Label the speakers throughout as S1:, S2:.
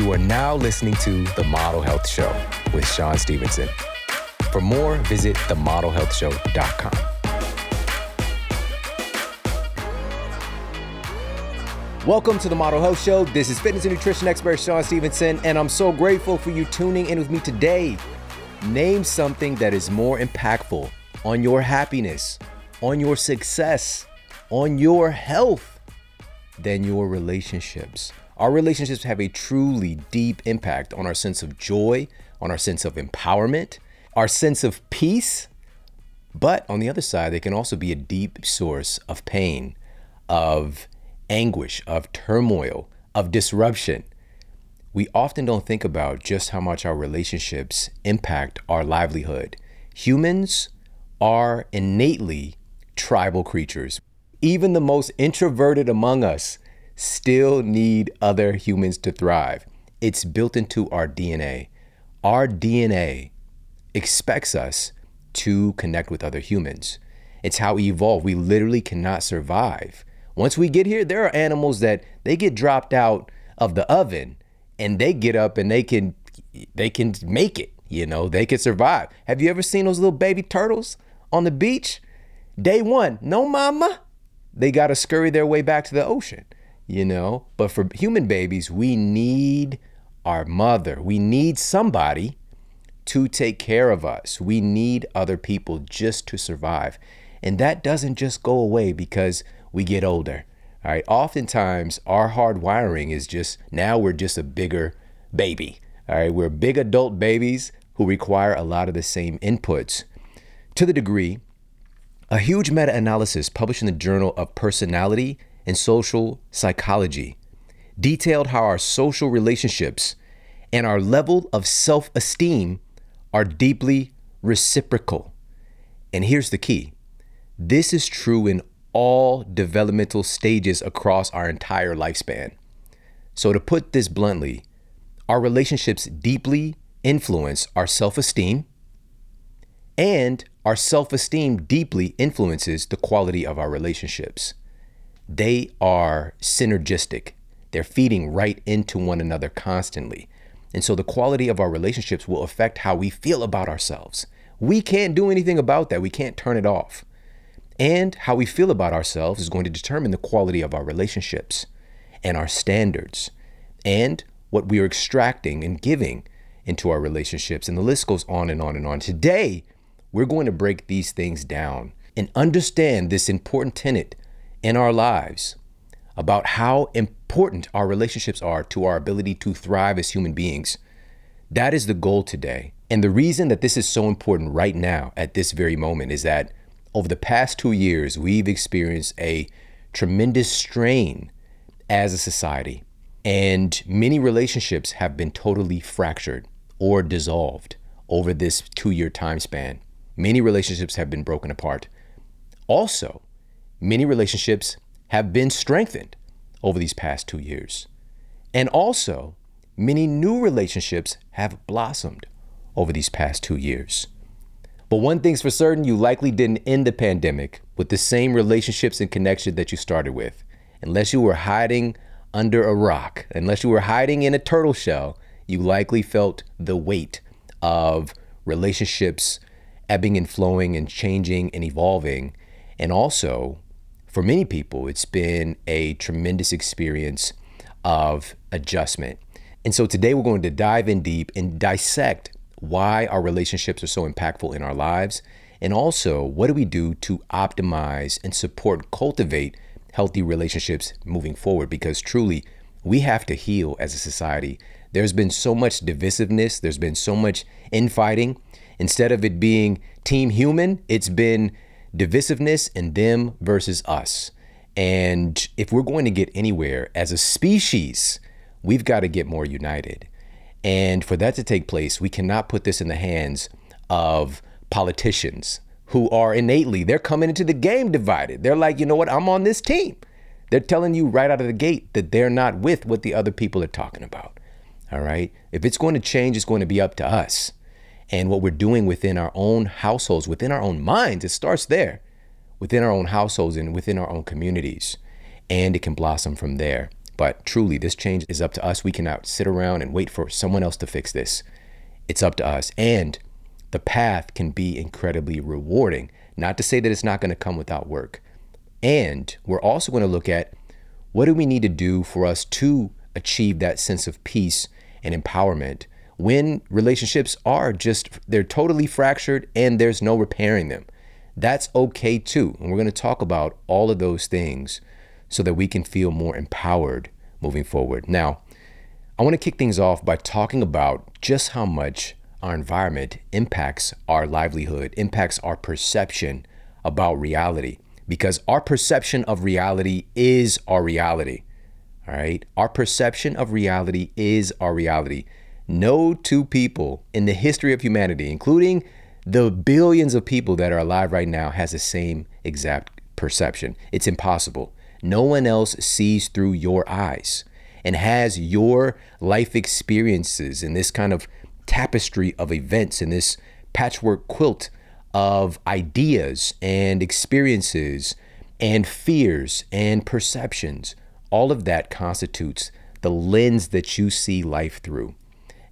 S1: You are now listening to The Model Health Show with Shawn Stevenson. For more, visit themodelhealthshow.com. Welcome to the Model Health Show. This is fitness and nutrition expert Shawn Stevenson, and I'm so grateful for you tuning in with me today. Name something that is more impactful on your happiness, on your success, on your health than your relationships. Our relationships have a truly deep impact on our sense of joy, on our sense of empowerment, our sense of peace. But on the other side, they can also be a deep source of pain, of anguish, of turmoil, of disruption. We often don't think about just how much our relationships impact our livelihood. Humans are innately tribal creatures. Even the most introverted among us still need other humans to thrive. It's built into our DNA. Our DNA expects us to connect with other humans. It's how we evolve. We literally cannot survive once we get here, there are animals that they get dropped out of the oven and they get up and they can they can make it, you know, they can survive. Have you ever seen those little baby turtles on the beach? Day 1, no mama. They got to scurry their way back to the ocean, you know? But for human babies, we need our mother. We need somebody to take care of us. We need other people just to survive. And that doesn't just go away because we get older. All right. Oftentimes, our hard wiring is just now we're just a bigger baby. All right. We're big adult babies who require a lot of the same inputs. To the degree, a huge meta analysis published in the Journal of Personality and Social Psychology detailed how our social relationships and our level of self esteem are deeply reciprocal. And here's the key this is true in all developmental stages across our entire lifespan. So, to put this bluntly, our relationships deeply influence our self esteem, and our self esteem deeply influences the quality of our relationships. They are synergistic, they're feeding right into one another constantly. And so, the quality of our relationships will affect how we feel about ourselves. We can't do anything about that, we can't turn it off. And how we feel about ourselves is going to determine the quality of our relationships and our standards and what we are extracting and giving into our relationships. And the list goes on and on and on. Today, we're going to break these things down and understand this important tenet in our lives about how important our relationships are to our ability to thrive as human beings. That is the goal today. And the reason that this is so important right now at this very moment is that over the past two years, we've experienced a tremendous strain as a society, and many relationships have been totally fractured or dissolved over this two year time span. Many relationships have been broken apart. Also, many relationships have been strengthened over these past two years. And also, many new relationships have blossomed over these past two years. But one thing's for certain, you likely didn't end the pandemic with the same relationships and connection that you started with. Unless you were hiding under a rock, unless you were hiding in a turtle shell, you likely felt the weight of relationships ebbing and flowing and changing and evolving. And also, for many people, it's been a tremendous experience of adjustment. And so today we're going to dive in deep and dissect why our relationships are so impactful in our lives, and also what do we do to optimize and support, cultivate healthy relationships moving forward? Because truly, we have to heal as a society. There's been so much divisiveness, there's been so much infighting. Instead of it being team human, it's been divisiveness and them versus us. And if we're going to get anywhere as a species, we've got to get more united. And for that to take place, we cannot put this in the hands of politicians who are innately, they're coming into the game divided. They're like, you know what, I'm on this team. They're telling you right out of the gate that they're not with what the other people are talking about. All right. If it's going to change, it's going to be up to us. And what we're doing within our own households, within our own minds, it starts there, within our own households and within our own communities. And it can blossom from there. But truly, this change is up to us. We cannot sit around and wait for someone else to fix this. It's up to us. And the path can be incredibly rewarding. Not to say that it's not going to come without work. And we're also going to look at what do we need to do for us to achieve that sense of peace and empowerment when relationships are just, they're totally fractured and there's no repairing them. That's okay too. And we're going to talk about all of those things so that we can feel more empowered moving forward. Now, I want to kick things off by talking about just how much our environment impacts our livelihood, impacts our perception about reality, because our perception of reality is our reality. All right. Our perception of reality is our reality. No two people in the history of humanity, including the billions of people that are alive right now, has the same exact perception. It's impossible. No one else sees through your eyes and has your life experiences in this kind of tapestry of events, in this patchwork quilt of ideas and experiences and fears and perceptions. All of that constitutes the lens that you see life through.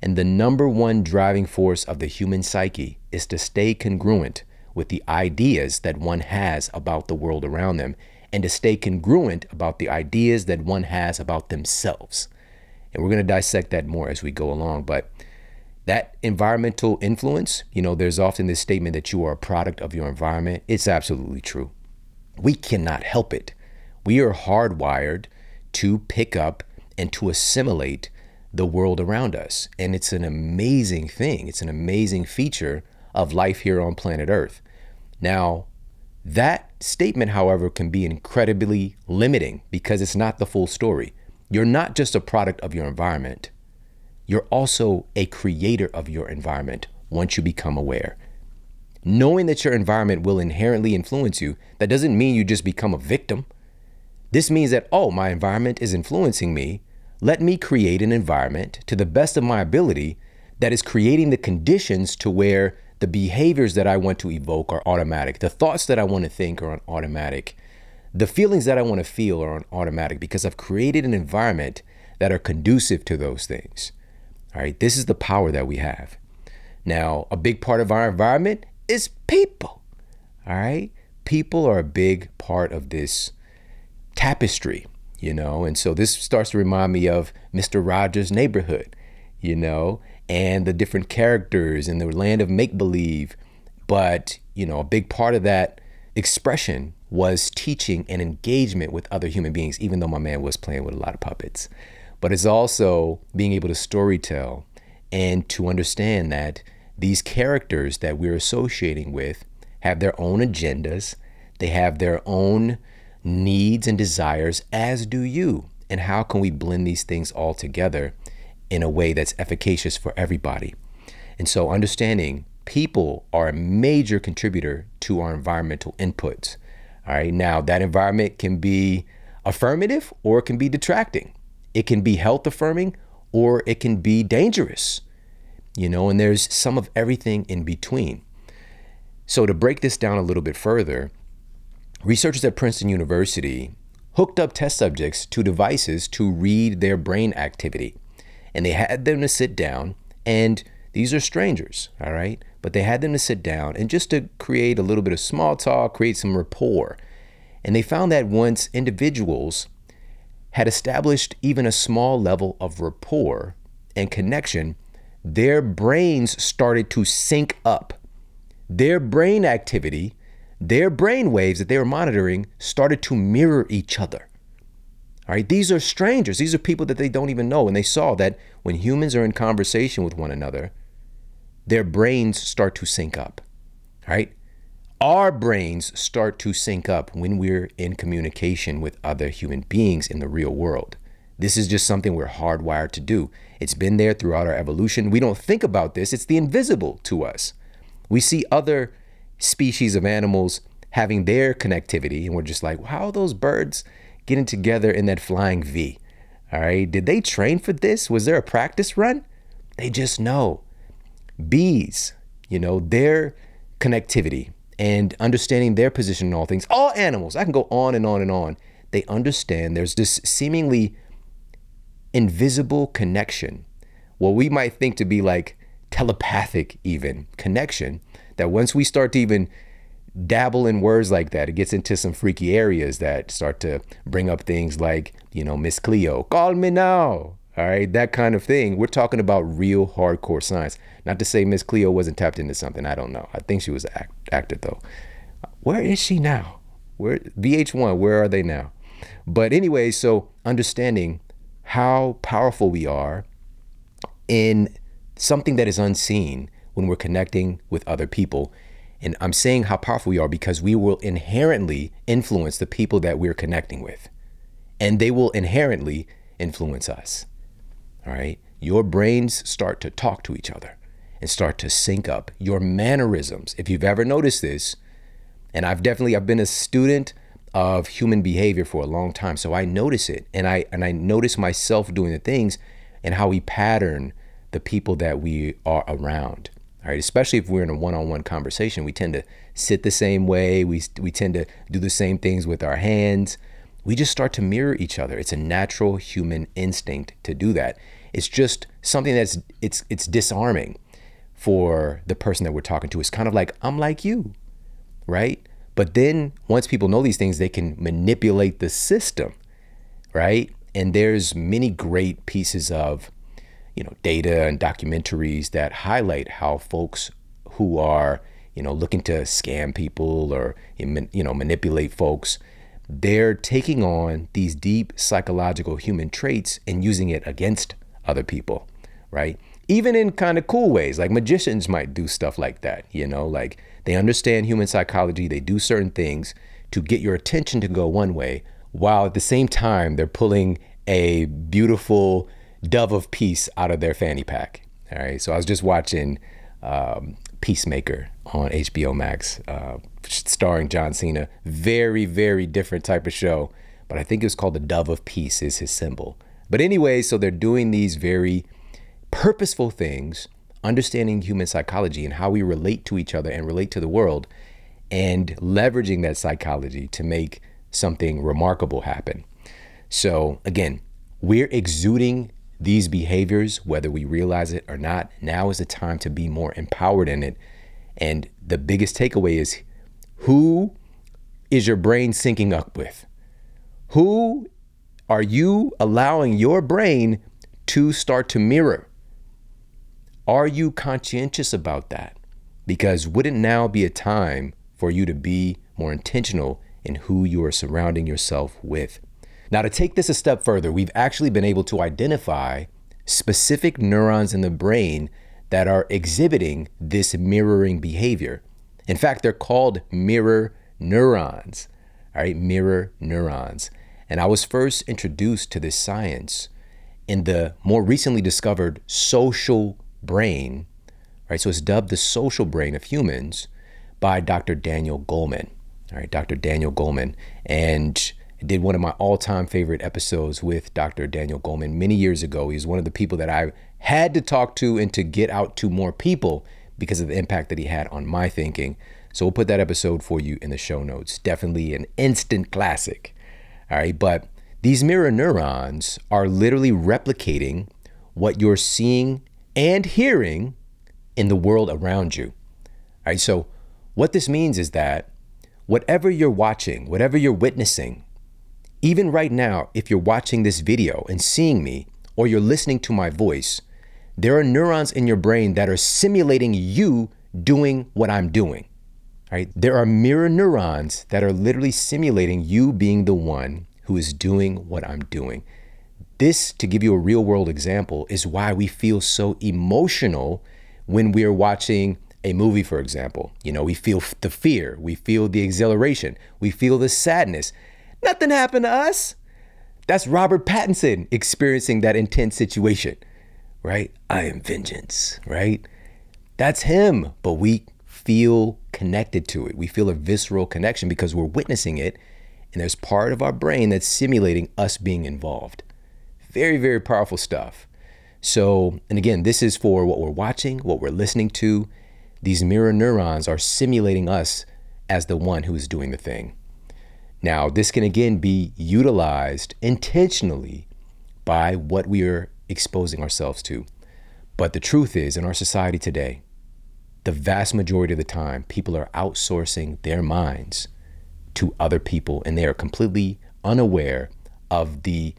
S1: And the number one driving force of the human psyche is to stay congruent with the ideas that one has about the world around them and to stay congruent about the ideas that one has about themselves. And we're going to dissect that more as we go along. But that environmental influence, you know, there's often this statement that you are a product of your environment. It's absolutely true. We cannot help it. We are hardwired to pick up and to assimilate the world around us. And it's an amazing thing. It's an amazing feature of life here on planet Earth. Now, that statement, however, can be incredibly limiting because it's not the full story. You're not just a product of your environment, you're also a creator of your environment once you become aware. Knowing that your environment will inherently influence you, that doesn't mean you just become a victim. This means that, oh, my environment is influencing me. Let me create an environment to the best of my ability that is creating the conditions to where the behaviors that I want to evoke are automatic. The thoughts that I want to think are on automatic. The feelings that I want to feel are on automatic because I've created an environment that are conducive to those things. All right, this is the power that we have. Now, a big part of our environment is people. All right, people are a big part of this tapestry, you know, and so this starts to remind me of Mr. Rogers' neighborhood, you know, and the different characters in the land of make believe. But, you know, a big part of that expression was teaching and engagement with other human beings, even though my man was playing with a lot of puppets. But it's also being able to storytell and to understand that these characters that we're associating with have their own agendas, they have their own needs and desires, as do you. And how can we blend these things all together in a way that's efficacious for everybody. And so, understanding people are a major contributor to our environmental inputs. All right, now that environment can be affirmative or it can be detracting. It can be health affirming or it can be dangerous, you know, and there's some of everything in between. So, to break this down a little bit further, researchers at Princeton University hooked up test subjects to devices to read their brain activity and they had them to sit down and these are strangers, all right? But they had them to sit down and just to create a little bit of small talk, create some rapport. And they found that once individuals had established even a small level of rapport and connection, their brains started to sync up. Their brain activity, their brain waves that they were monitoring started to mirror each other. All right, these are strangers. These are people that they don't even know. And they saw that when humans are in conversation with one another, their brains start to sync up. All right, our brains start to sync up when we're in communication with other human beings in the real world. This is just something we're hardwired to do. It's been there throughout our evolution. We don't think about this, it's the invisible to us. We see other species of animals having their connectivity, and we're just like, how are those birds? getting together in that flying V. All right. Did they train for this? Was there a practice run? They just know. Bees, you know, their connectivity and understanding their position in all things. All animals, I can go on and on and on. They understand there's this seemingly invisible connection, what we might think to be like telepathic, even connection, that once we start to even dabble in words like that, it gets into some freaky areas that start to bring up things like, you know, Miss Cleo, call me now. All right, that kind of thing. We're talking about real hardcore science. Not to say Miss Cleo wasn't tapped into something. I don't know. I think she was an act- actor though. Where is she now? Where VH1? Where are they now? But anyway, so understanding how powerful we are in something that is unseen when we're connecting with other people. And I'm saying how powerful we are because we will inherently influence the people that we're connecting with, and they will inherently influence us. All right. Your brains start to talk to each other and start to sync up. Your mannerisms, if you've ever noticed this, and I've definitely I've been a student of human behavior for a long time, so I notice it, and I and I notice myself doing the things and how we pattern the people that we are around. All right, especially if we're in a one-on-one conversation, we tend to sit the same way. We we tend to do the same things with our hands. We just start to mirror each other. It's a natural human instinct to do that. It's just something that's it's it's disarming for the person that we're talking to. It's kind of like I'm like you, right? But then once people know these things, they can manipulate the system, right? And there's many great pieces of you know data and documentaries that highlight how folks who are you know looking to scam people or you know manipulate folks they're taking on these deep psychological human traits and using it against other people right? Even in kind of cool ways like magicians might do stuff like that you know? Like they understand human psychology they do certain things to get your attention to go one way while at the same time they're pulling a beautiful dove of peace out of their fanny pack. All right. So I was just watching um, Peacemaker on HBO Max, uh, starring John Cena. Very, very different type of show. But I think it was called the Dove of Peace is his symbol. But anyway, so they're doing these very purposeful things, understanding human psychology and how we relate to each other and relate to the world, and leveraging that psychology to make something remarkable happen. So again, we're exuding these behaviors, whether we realize it or not, now is the time to be more empowered in it. And the biggest takeaway is who is your brain syncing up with? Who are you allowing your brain to start to mirror? Are you conscientious about that? Because wouldn't now be a time for you to be more intentional in who you are surrounding yourself with? Now, to take this a step further, we've actually been able to identify specific neurons in the brain that are exhibiting this mirroring behavior. In fact, they're called mirror neurons. All right, mirror neurons. And I was first introduced to this science in the more recently discovered social brain, right? So it's dubbed the social brain of humans by Dr. Daniel Goleman. All right, Dr. Daniel Goleman. And Did one of my all time favorite episodes with Dr. Daniel Goleman many years ago. He's one of the people that I had to talk to and to get out to more people because of the impact that he had on my thinking. So we'll put that episode for you in the show notes. Definitely an instant classic. All right, but these mirror neurons are literally replicating what you're seeing and hearing in the world around you. All right, so what this means is that whatever you're watching, whatever you're witnessing, even right now, if you're watching this video and seeing me, or you're listening to my voice, there are neurons in your brain that are simulating you doing what I'm doing. Right? There are mirror neurons that are literally simulating you being the one who is doing what I'm doing. This, to give you a real world example, is why we feel so emotional when we're watching a movie, for example. You know, we feel the fear, we feel the exhilaration, we feel the sadness. Nothing happened to us. That's Robert Pattinson experiencing that intense situation, right? I am vengeance, right? That's him, but we feel connected to it. We feel a visceral connection because we're witnessing it, and there's part of our brain that's simulating us being involved. Very, very powerful stuff. So, and again, this is for what we're watching, what we're listening to. These mirror neurons are simulating us as the one who is doing the thing. Now, this can again be utilized intentionally by what we are exposing ourselves to. But the truth is, in our society today, the vast majority of the time, people are outsourcing their minds to other people and they are completely unaware of the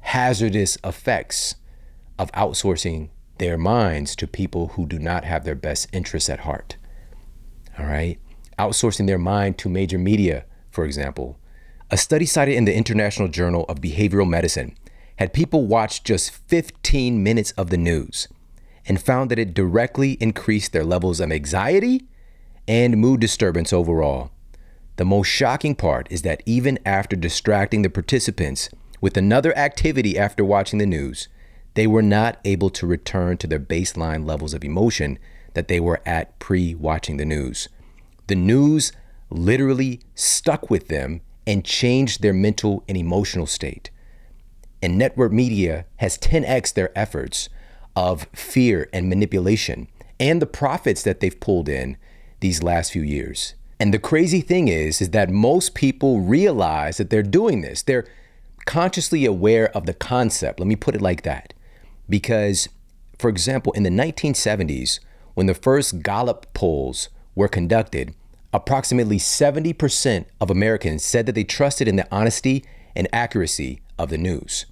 S1: hazardous effects of outsourcing their minds to people who do not have their best interests at heart. All right? Outsourcing their mind to major media, for example. A study cited in the International Journal of Behavioral Medicine had people watch just 15 minutes of the news and found that it directly increased their levels of anxiety and mood disturbance overall. The most shocking part is that even after distracting the participants with another activity after watching the news, they were not able to return to their baseline levels of emotion that they were at pre watching the news. The news literally stuck with them and change their mental and emotional state. And network media has 10x their efforts of fear and manipulation and the profits that they've pulled in these last few years. And the crazy thing is is that most people realize that they're doing this. They're consciously aware of the concept. Let me put it like that. Because for example, in the 1970s, when the first Gallup polls were conducted, approximately 70% of Americans said that they trusted in the honesty and accuracy of the news.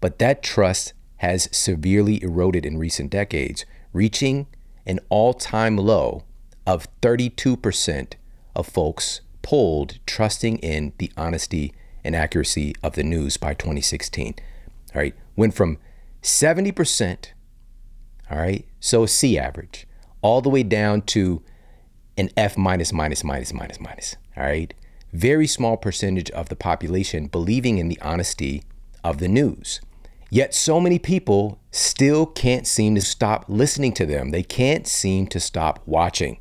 S1: But that trust has severely eroded in recent decades, reaching an all time low of 32% of folks polled trusting in the honesty and accuracy of the news by 2016. All right, went from 70%, all right, so C average, all the way down to an F minus, minus, minus, minus, minus, all right? Very small percentage of the population believing in the honesty of the news. Yet so many people still can't seem to stop listening to them. They can't seem to stop watching.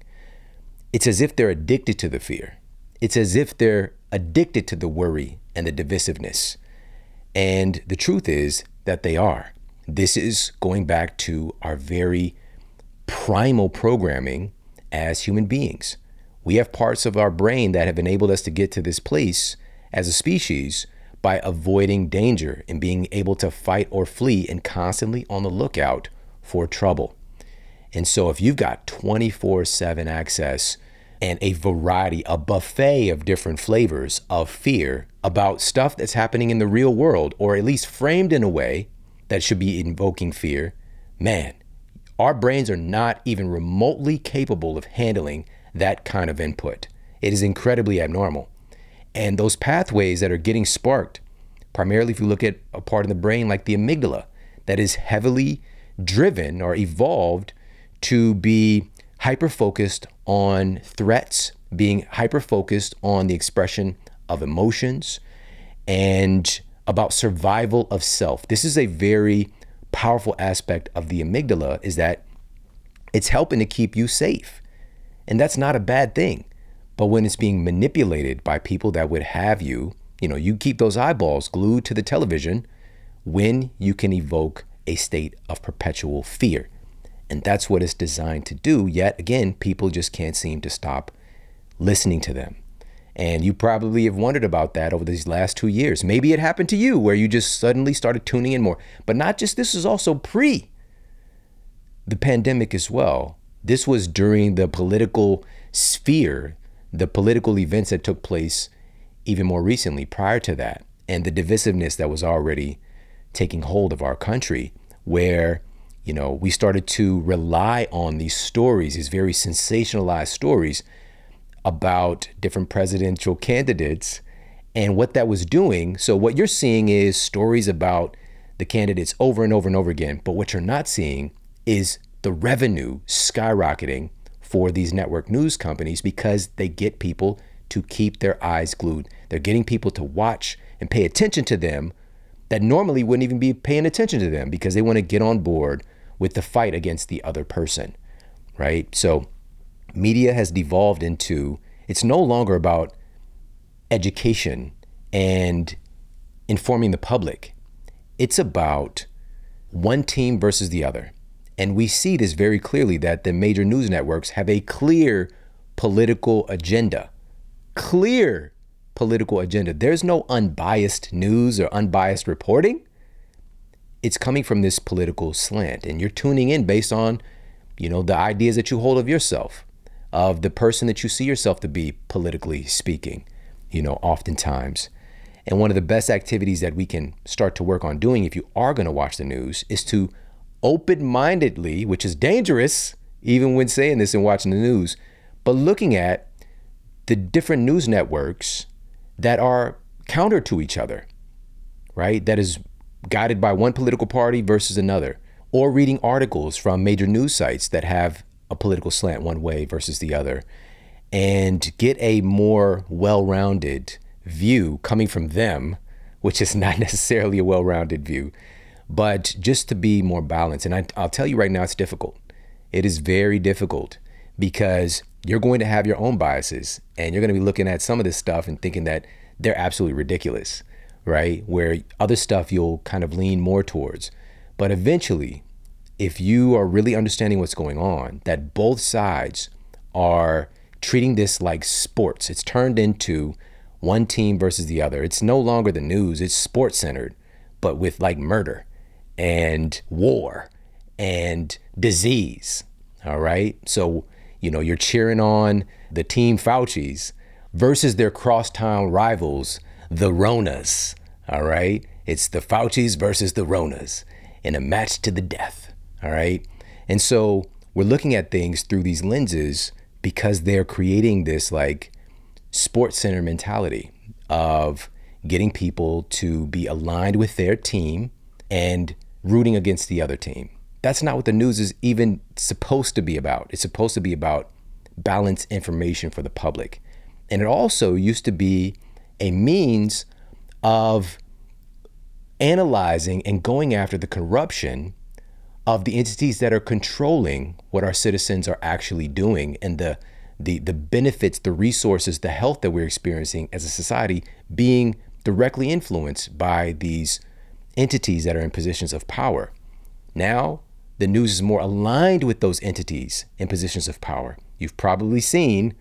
S1: It's as if they're addicted to the fear. It's as if they're addicted to the worry and the divisiveness. And the truth is that they are. This is going back to our very primal programming as human beings. We have parts of our brain that have enabled us to get to this place as a species by avoiding danger and being able to fight or flee and constantly on the lookout for trouble. And so, if you've got 24 7 access and a variety, a buffet of different flavors of fear about stuff that's happening in the real world, or at least framed in a way that should be invoking fear, man, our brains are not even remotely capable of handling that kind of input. It is incredibly abnormal. And those pathways that are getting sparked, primarily if you look at a part of the brain like the amygdala, that is heavily driven or evolved to be hyper focused on threats, being hyper focused on the expression of emotions and about survival of self. This is a very powerful aspect of the amygdala is that it's helping to keep you safe. And that's not a bad thing. But when it's being manipulated by people that would have you, you know, you keep those eyeballs glued to the television when you can evoke a state of perpetual fear. And that's what it's designed to do. Yet again, people just can't seem to stop listening to them. And you probably have wondered about that over these last two years. Maybe it happened to you where you just suddenly started tuning in more. But not just this is also pre the pandemic as well. This was during the political sphere the political events that took place even more recently prior to that, and the divisiveness that was already taking hold of our country, where you know we started to rely on these stories, these very sensationalized stories about different presidential candidates and what that was doing. So what you're seeing is stories about the candidates over and over and over again, but what you're not seeing is the revenue skyrocketing for these network news companies because they get people to keep their eyes glued. They're getting people to watch and pay attention to them that normally wouldn't even be paying attention to them because they want to get on board with the fight against the other person, right? So media has devolved into it's no longer about education and informing the public. It's about one team versus the other. And we see this very clearly that the major news networks have a clear political agenda. Clear political agenda. There's no unbiased news or unbiased reporting. it's coming from this political slant and you're tuning in based on, you know, the ideas that you hold of yourself, of the person that you see yourself to be politically speaking, you know, oftentimes. And one of the best activities that we can start to work on doing if you are going to watch the news is to open mindedly, which is dangerous, even when saying this and watching the news, but looking at the different news networks that are counter to each other, right? That is guided by one political party versus another, or reading articles from major news sites that have a political slant one way versus the other, and get a more well rounded view coming from them, which is not necessarily a well rounded view, but just to be more balanced. And I, I'll tell you right now, it's difficult. It is very difficult because you're going to have your own biases and you're going to be looking at some of this stuff and thinking that they're absolutely ridiculous, right? Where other stuff you'll kind of lean more towards. But eventually, if you are really understanding what's going on, that both sides are treating this like sports, it's turned into one team versus the other. It's no longer the news, it's sports centered, but with like murder and war and disease. All right. So, you know, you're cheering on the team Fauci's versus their crosstown rivals, the Ronas. All right. It's the Fauci's versus the Ronas in a match to the death. All right. And so we're looking at things through these lenses because they're creating this like sports center mentality of getting people to be aligned with their team and rooting against the other team. That's not what the news is even supposed to be about. It's supposed to be about balanced information for the public. And it also used to be a means of analyzing and going after the corruption of the entities that are controlling what our citizens are actually doing and the the the benefits, the resources, the health that we're experiencing as a society being directly influenced by these entities that are in positions of power. Now, the news is more aligned with those entities in positions of power. You've probably seen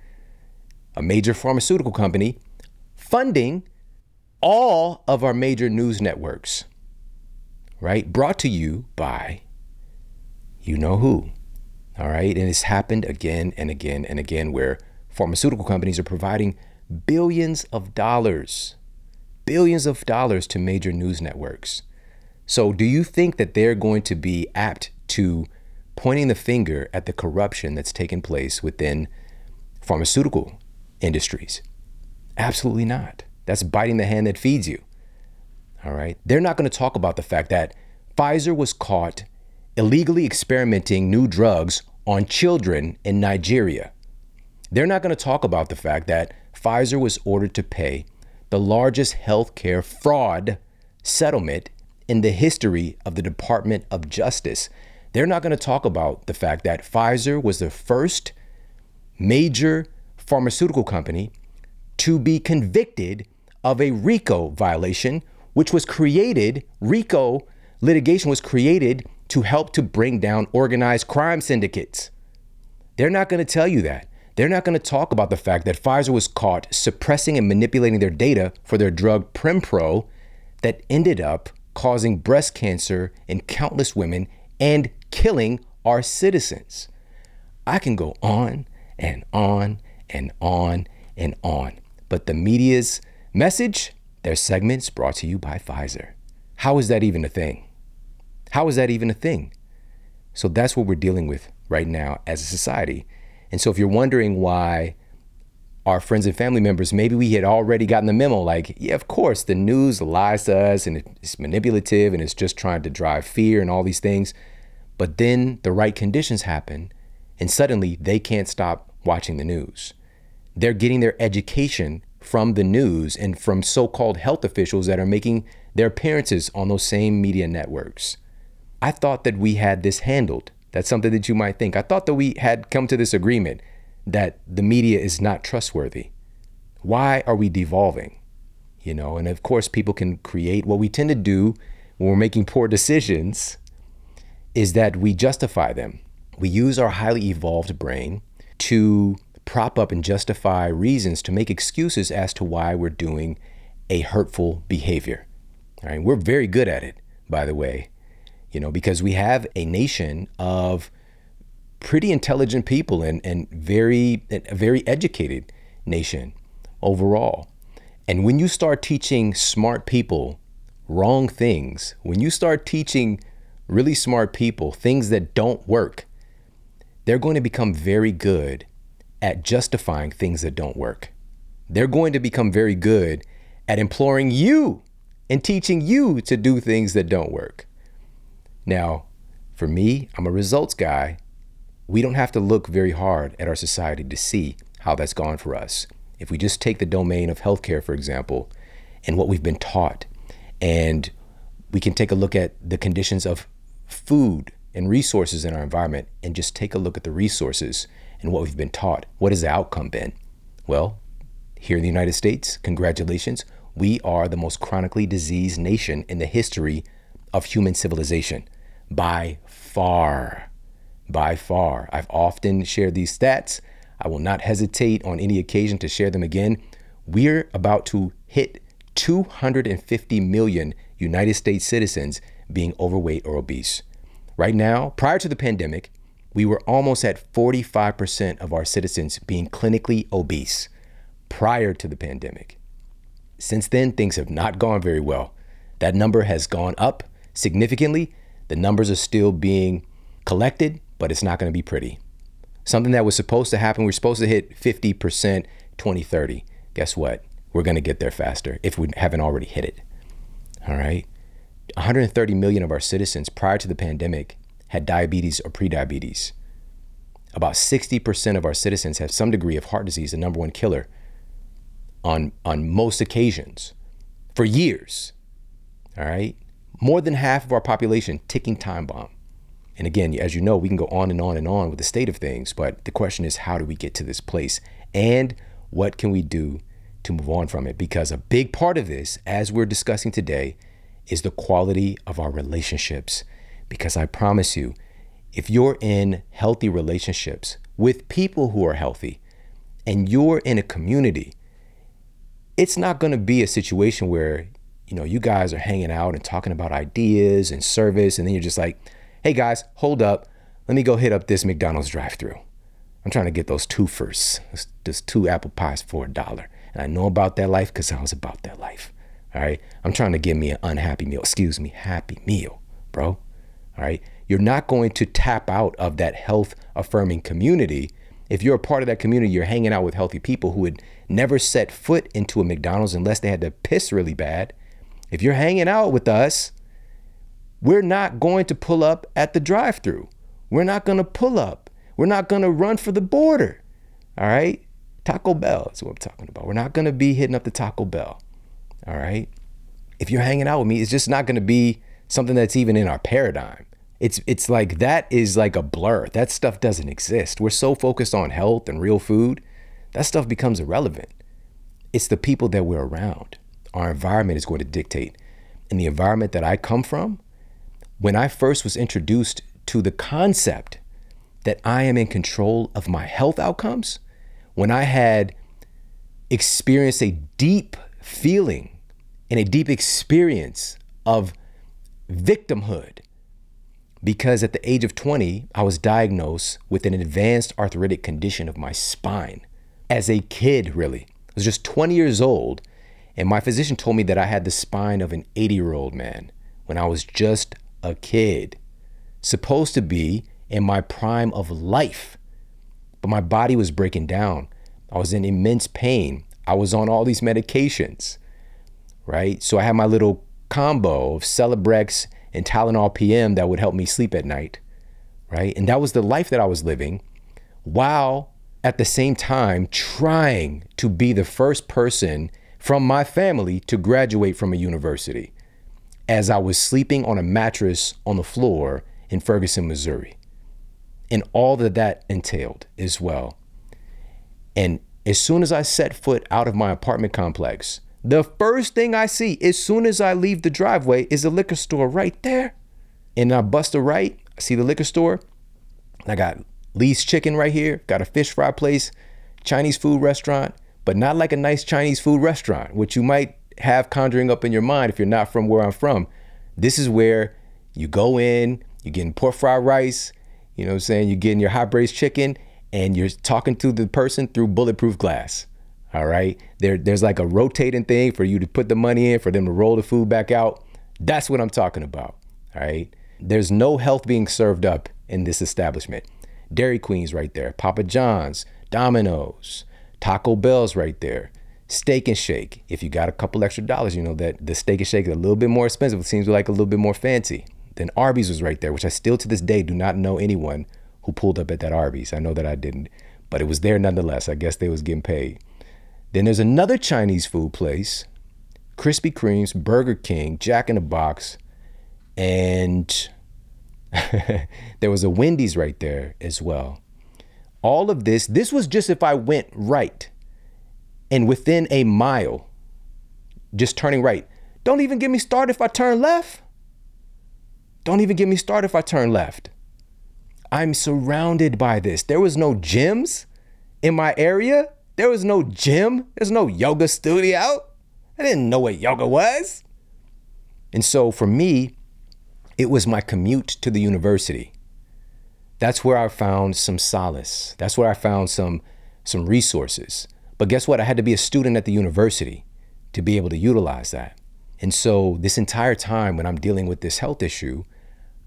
S1: a major pharmaceutical company funding all of our major news networks, right? Brought to you by you know who. All right. And it's happened again and again and again where pharmaceutical companies are providing billions of dollars, billions of dollars to major news networks. So, do you think that they're going to be apt to pointing the finger at the corruption that's taken place within pharmaceutical industries? Absolutely not. That's biting the hand that feeds you. All right. They're not going to talk about the fact that Pfizer was caught illegally experimenting new drugs on children in Nigeria. They're not going to talk about the fact that Pfizer was ordered to pay the largest healthcare fraud settlement in the history of the Department of Justice. They're not going to talk about the fact that Pfizer was the first major pharmaceutical company to be convicted of a RICO violation, which was created, RICO litigation was created to help to bring down organized crime syndicates. They're not going to tell you that. They're not going to talk about the fact that Pfizer was caught suppressing and manipulating their data for their drug Prempro that ended up causing breast cancer in countless women and killing our citizens. I can go on and on and on and on. But the media's message, their segments brought to you by Pfizer. How is that even a thing? How is that even a thing? So that's what we're dealing with right now as a society. And so if you're wondering why our friends and family members, maybe we had already gotten the memo like, yeah, of course, the news lies to us and it's manipulative and it's just trying to drive fear and all these things. But then the right conditions happen and suddenly they can't stop watching the news. They're getting their education from the news and from so called health officials that are making their appearances on those same media networks. I thought that we had this handled. That's something that you might think. I thought that we had come to this agreement that the media is not trustworthy. Why are we devolving? You know, and of course, people can create what we tend to do when we're making poor decisions is that we justify them. We use our highly evolved brain to prop up and justify reasons to make excuses as to why we're doing a hurtful behavior. All right, we're very good at it, by the way. You know, because we have a nation of pretty intelligent people and, and very, a very educated nation overall. And when you start teaching smart people wrong things, when you start teaching really smart people things that don't work, they're going to become very good at justifying things that don't work. They're going to become very good at imploring you and teaching you to do things that don't work. Now, for me, I'm a results guy. We don't have to look very hard at our society to see how that's gone for us. If we just take the domain of healthcare, for example, and what we've been taught, and we can take a look at the conditions of food and resources in our environment, and just take a look at the resources and what we've been taught. What has the outcome been? Well, here in the United States, congratulations, we are the most chronically diseased nation in the history of human civilization by far. By far. I've often shared these stats. I will not hesitate on any occasion to share them again. We're about to hit 250 million United States citizens being overweight or obese. Right now, prior to the pandemic, we were almost at 45% of our citizens being clinically obese prior to the pandemic. Since then, things have not gone very well. That number has gone up significantly. The numbers are still being collected, but it's not going to be pretty. Something that was supposed to happen, we are supposed to hit 50% 2030. Guess what? We're going to get there faster if we haven't already hit it. All right. 130 million of our citizens prior to the pandemic had diabetes or prediabetes. About 60% of our citizens have some degree of heart disease, the number one killer, on, on most occasions for years. All right. More than half of our population ticking time bomb. And again, as you know, we can go on and on and on with the state of things, but the question is how do we get to this place? And what can we do to move on from it? Because a big part of this, as we're discussing today, is the quality of our relationships. Because I promise you, if you're in healthy relationships with people who are healthy and you're in a community, it's not going to be a situation where, you know, you guys are hanging out and talking about ideas and service, and then you're just like, hey guys, hold up. Let me go hit up this McDonald's drive through. I'm trying to get those two first. There's two apple pies for a dollar. And I know about that life because I was about that life. All right. I'm trying to get me an unhappy meal. Excuse me, happy meal, bro. All right. You're not going to tap out of that health affirming community. If you're a part of that community, you're hanging out with healthy people who would never set foot into a McDonald's unless they had to piss really bad. If you're hanging out with us, we're not going to pull up at the drive through. We're not going to pull up. We're not going to run for the border. All right. Taco Bell is what I'm talking about. We're not going to be hitting up the Taco Bell. All right. If you're hanging out with me, it's just not going to be something that's even in our paradigm. It's it's like that is like a blur. That stuff doesn't exist. We're so focused on health and real food, that stuff becomes irrelevant. It's the people that we're around. Our environment is going to dictate. And the environment that I come from, when I first was introduced to the concept that I am in control of my health outcomes, when I had experienced a deep feeling and a deep experience of victimhood because at the age of 20, I was diagnosed with an advanced arthritic condition of my spine. As a kid, really. I was just 20 years old, and my physician told me that I had the spine of an 80 year old man when I was just a kid. Supposed to be in my prime of life, but my body was breaking down. I was in immense pain. I was on all these medications, right? So I had my little combo of Celebrex and Tylenol PM that would help me sleep at night, right? And that was the life that I was living while at the same time trying to be the first person from my family to graduate from a university as I was sleeping on a mattress on the floor in Ferguson, Missouri. And all that that entailed as well. And as soon as I set foot out of my apartment complex, the first thing I see as soon as I leave the driveway is a liquor store right there. And I bust a right, I see the liquor store. I got Lee's Chicken right here, got a fish fry place, Chinese food restaurant, but not like a nice Chinese food restaurant, which you might have conjuring up in your mind if you're not from where I'm from. This is where You go in, you're getting pork fried rice, you know what I'm saying? You're getting your hot braised chicken, and you're talking to the person through bulletproof glass. All right. There, there's like a rotating thing for you to put the money in, for them to roll the food back out. That's what I'm talking about. All right. There's no health being served up in this establishment. Dairy Queen's right there, Papa John's, Domino's, Taco Bell's right there. Steak and Shake. If you got a couple extra dollars, you know that the Steak and Shake is a little bit more expensive. It seems like a little bit more fancy. Then Arby's was right there, which I still to this day do not know anyone who pulled up at that Arby's. I know that I didn't, but it was there nonetheless. I guess they was getting paid. Then there's another Chinese food place, Krispy Kreme's, Burger King, Jack in the Box, and there was a Wendy's right there as well. All of this, this was just if I went right and within a mile, just turning right. Don't even get me started if I turn left. Don't even get me started if I turn left. I'm surrounded by this. There was no gyms in my area. There was no gym. There's no yoga studio. I didn't know what yoga was. And so for me, it was my commute to the university. That's where I found some solace. That's where I found some some resources. But guess what? I had to be a student at the university to be able to utilize that. And so this entire time when I'm dealing with this health issue,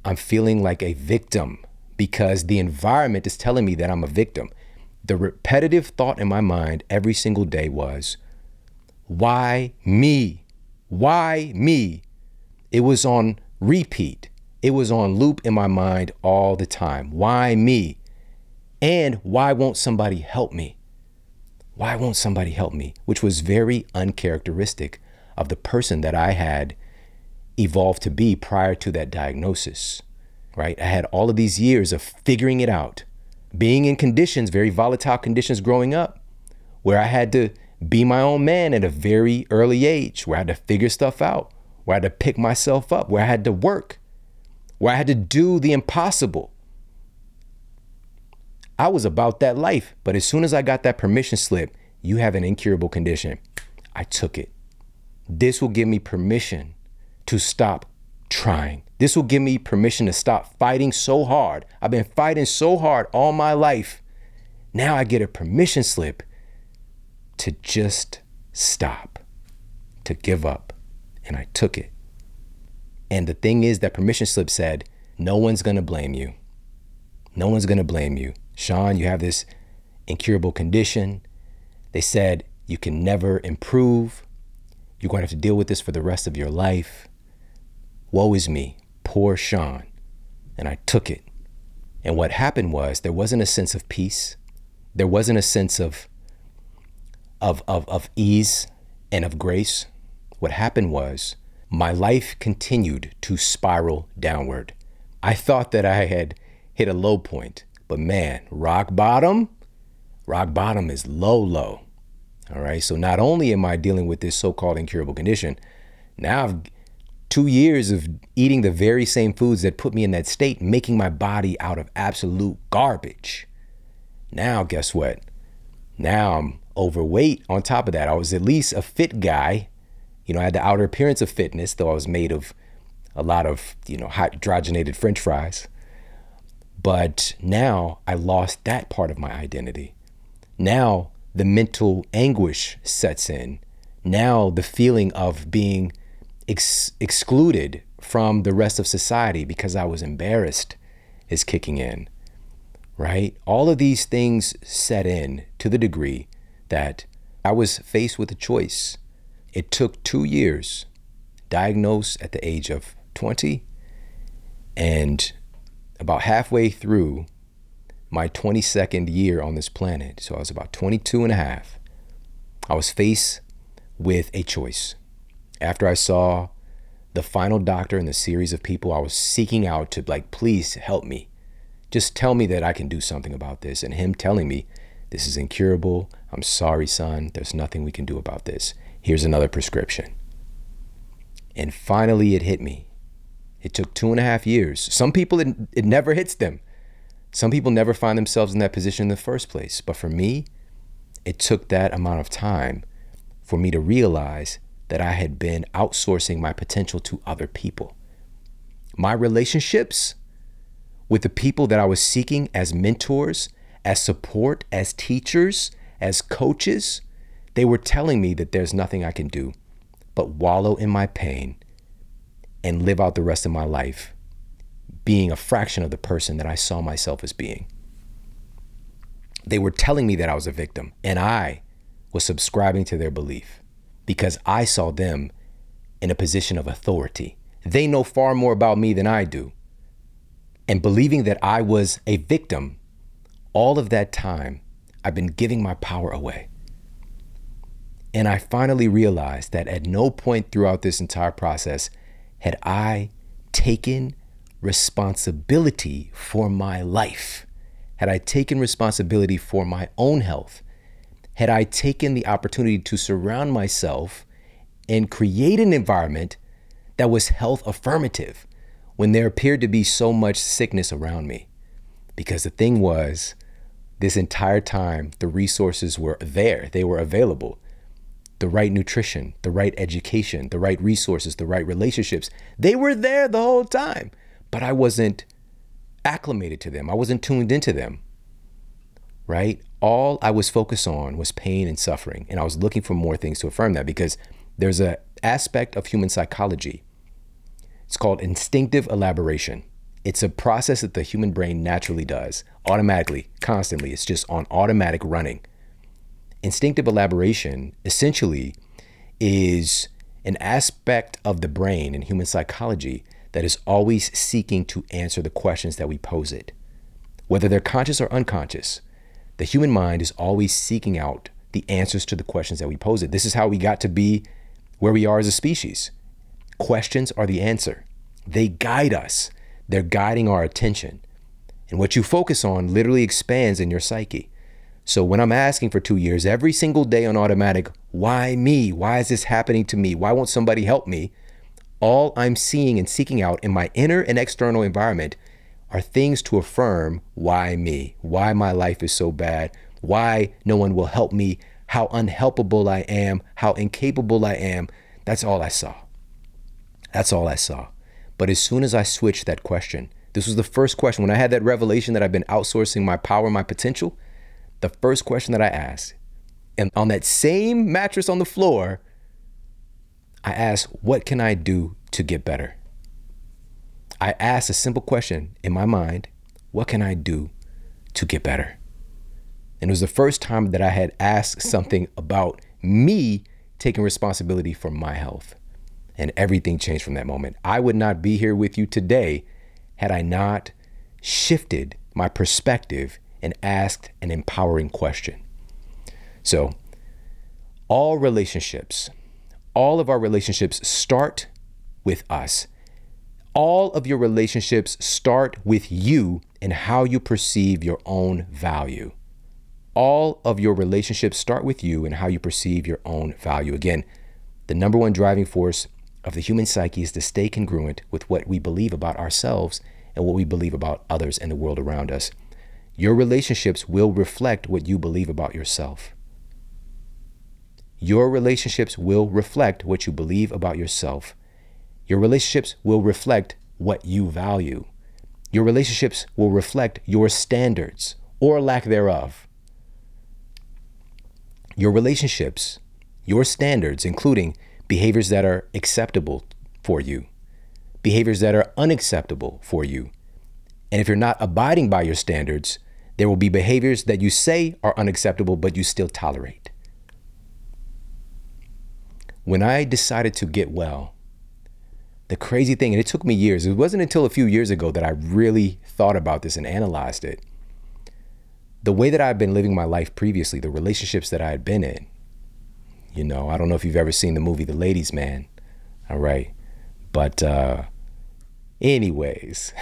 S1: I'm feeling like a victim because the environment is telling me that I'm a victim. The repetitive thought in my mind every single day was, why me? Why me? It was on repeat. It was on loop in my mind all the time. Why me? And why won't somebody help me? Why won't somebody help me? Which was very uncharacteristic of the person that I had evolved to be prior to that diagnosis, right? I had all of these years of figuring it out, being in conditions, very volatile conditions growing up, where I had to be my own man at a very early age, where I had to figure stuff out, where I had to pick myself up, where I had to work, where I had to do the impossible. I was about that life. But as soon as I got that permission slip, you have an incurable condition, I took it. This will give me permission to stop trying. This will give me permission to stop fighting so hard. I've been fighting so hard all my life. Now I get a permission slip to just stop, to give up. And I took it. And the thing is, that permission slip said, no one's gonna blame you. No one's gonna blame you. Shawn, you have this incurable condition. They said you can never improve. You're going to have to deal with this for the rest of your life. Woe is me, poor Shawn. And I took it. And what happened was there wasn't a sense of peace. There wasn't a sense of, of, of, of ease and of grace. What happened was my life continued to spiral downward. I thought that I had hit a low point. But man, rock bottom, rock bottom is low, low. All right. So not only am I dealing with this so called incurable condition, now I've two years of eating the very same foods that put me in that state, making my body out of absolute garbage. Now, guess what? Now I'm overweight. On top of that, I was at least a fit guy. You know, I had the outer appearance of fitness, though I was made of a lot of, you know, hydrogenated french fries. But now I lost that part of my identity. Now the mental anguish sets in. Now the feeling of being ex- excluded from the rest of society because I was embarrassed is kicking in. Right? All of these things set in to the degree that I was faced with a choice. It took two years, diagnosed at the age of 20, and about halfway through my 22nd year on this planet, so I was about 22 and a half, I was faced with a choice. After I saw the final doctor in the series of people I was seeking out to, like, please help me. Just tell me that I can do something about this. And him telling me, this is incurable. I'm sorry, son. There's nothing we can do about this. Here's another prescription. And finally, it hit me. It took two and a half years. Some people, it, it never hits them. Some people never find themselves in that position in the first place. But for me, it took that amount of time for me to realize that I had been outsourcing my potential to other people. My relationships with the people that I was seeking as mentors, as support, as teachers, as coaches, they were telling me that there's nothing I can do but wallow in my pain and live out the rest of my life being a fraction of the person that I saw myself as being. They were telling me that I was a victim, and I was subscribing to their belief because I saw them in a position of authority. They know far more about me than I do. And believing that I was a victim, all of that time, I've been giving my power away. And I finally realized that at no point throughout this entire process had I taken responsibility for my life, had I taken responsibility for my own health, had I taken the opportunity to surround myself and create an environment that was health affirmative when there appeared to be so much sickness around me. Because the thing was, this entire time, the resources were there, they were available. The right nutrition, the right education, the right resources, the right relationships, they were there the whole time, but I wasn't acclimated to them. I wasn't tuned into them. Right? All I was focused on was pain and suffering, and I was looking for more things to affirm that because there's an aspect of human psychology. It's called instinctive elaboration. It's a process that the human brain naturally does automatically, constantly. It's just on automatic running. Instinctive elaboration essentially is an aspect of the brain in human psychology that is always seeking to answer the questions that we pose it. Whether they're conscious or unconscious, the human mind is always seeking out the answers to the questions that we pose it. This is how we got to be where we are as a species. Questions are the answer. They guide us. They're guiding our attention. And what you focus on literally expands in your psyche. So when I'm asking for two years, every single day on automatic, why me? Why is this happening to me? Why won't somebody help me? All I'm seeing and seeking out in my inner and external environment are things to affirm why me, why my life is so bad, why no one will help me, how unhelpable I am, how incapable I am. That's all I saw. That's all I saw. But as soon as I switched that question, this was the first question when I had that revelation that I've been outsourcing my power, my potential. The first question that I asked, and on that same mattress on the floor, I asked, What can I do to get better? I asked a simple question in my mind What can I do to get better? And it was the first time that I had asked something about me taking responsibility for my health. And everything changed from that moment. I would not be here with you today had I not shifted my perspective and asked an empowering question. So, all relationships, all of our relationships start with us. All of your relationships start with you and how you perceive your own value. All of your relationships start with you and how you perceive your own value. Again, the number one driving force of the human psyche is to stay congruent with what we believe about ourselves and what we believe about others and the world around us. Your relationships will reflect what you believe about yourself. Your relationships will reflect what you believe about yourself. Your relationships will reflect what you value. Your relationships will reflect your standards or lack thereof. Your relationships, your standards, including behaviors that are acceptable for you, behaviors that are unacceptable for you. And if you're not abiding by your standards, there will be behaviors that you say are unacceptable, but you still tolerate. When I decided to get well, the crazy thing, and it took me years, it wasn't until a few years ago that I really thought about this and analyzed it. The way that I've been living my life previously, the relationships that I had been in, you know, I don't know if you've ever seen the movie The Ladies Man, all right? But, uh, anyways.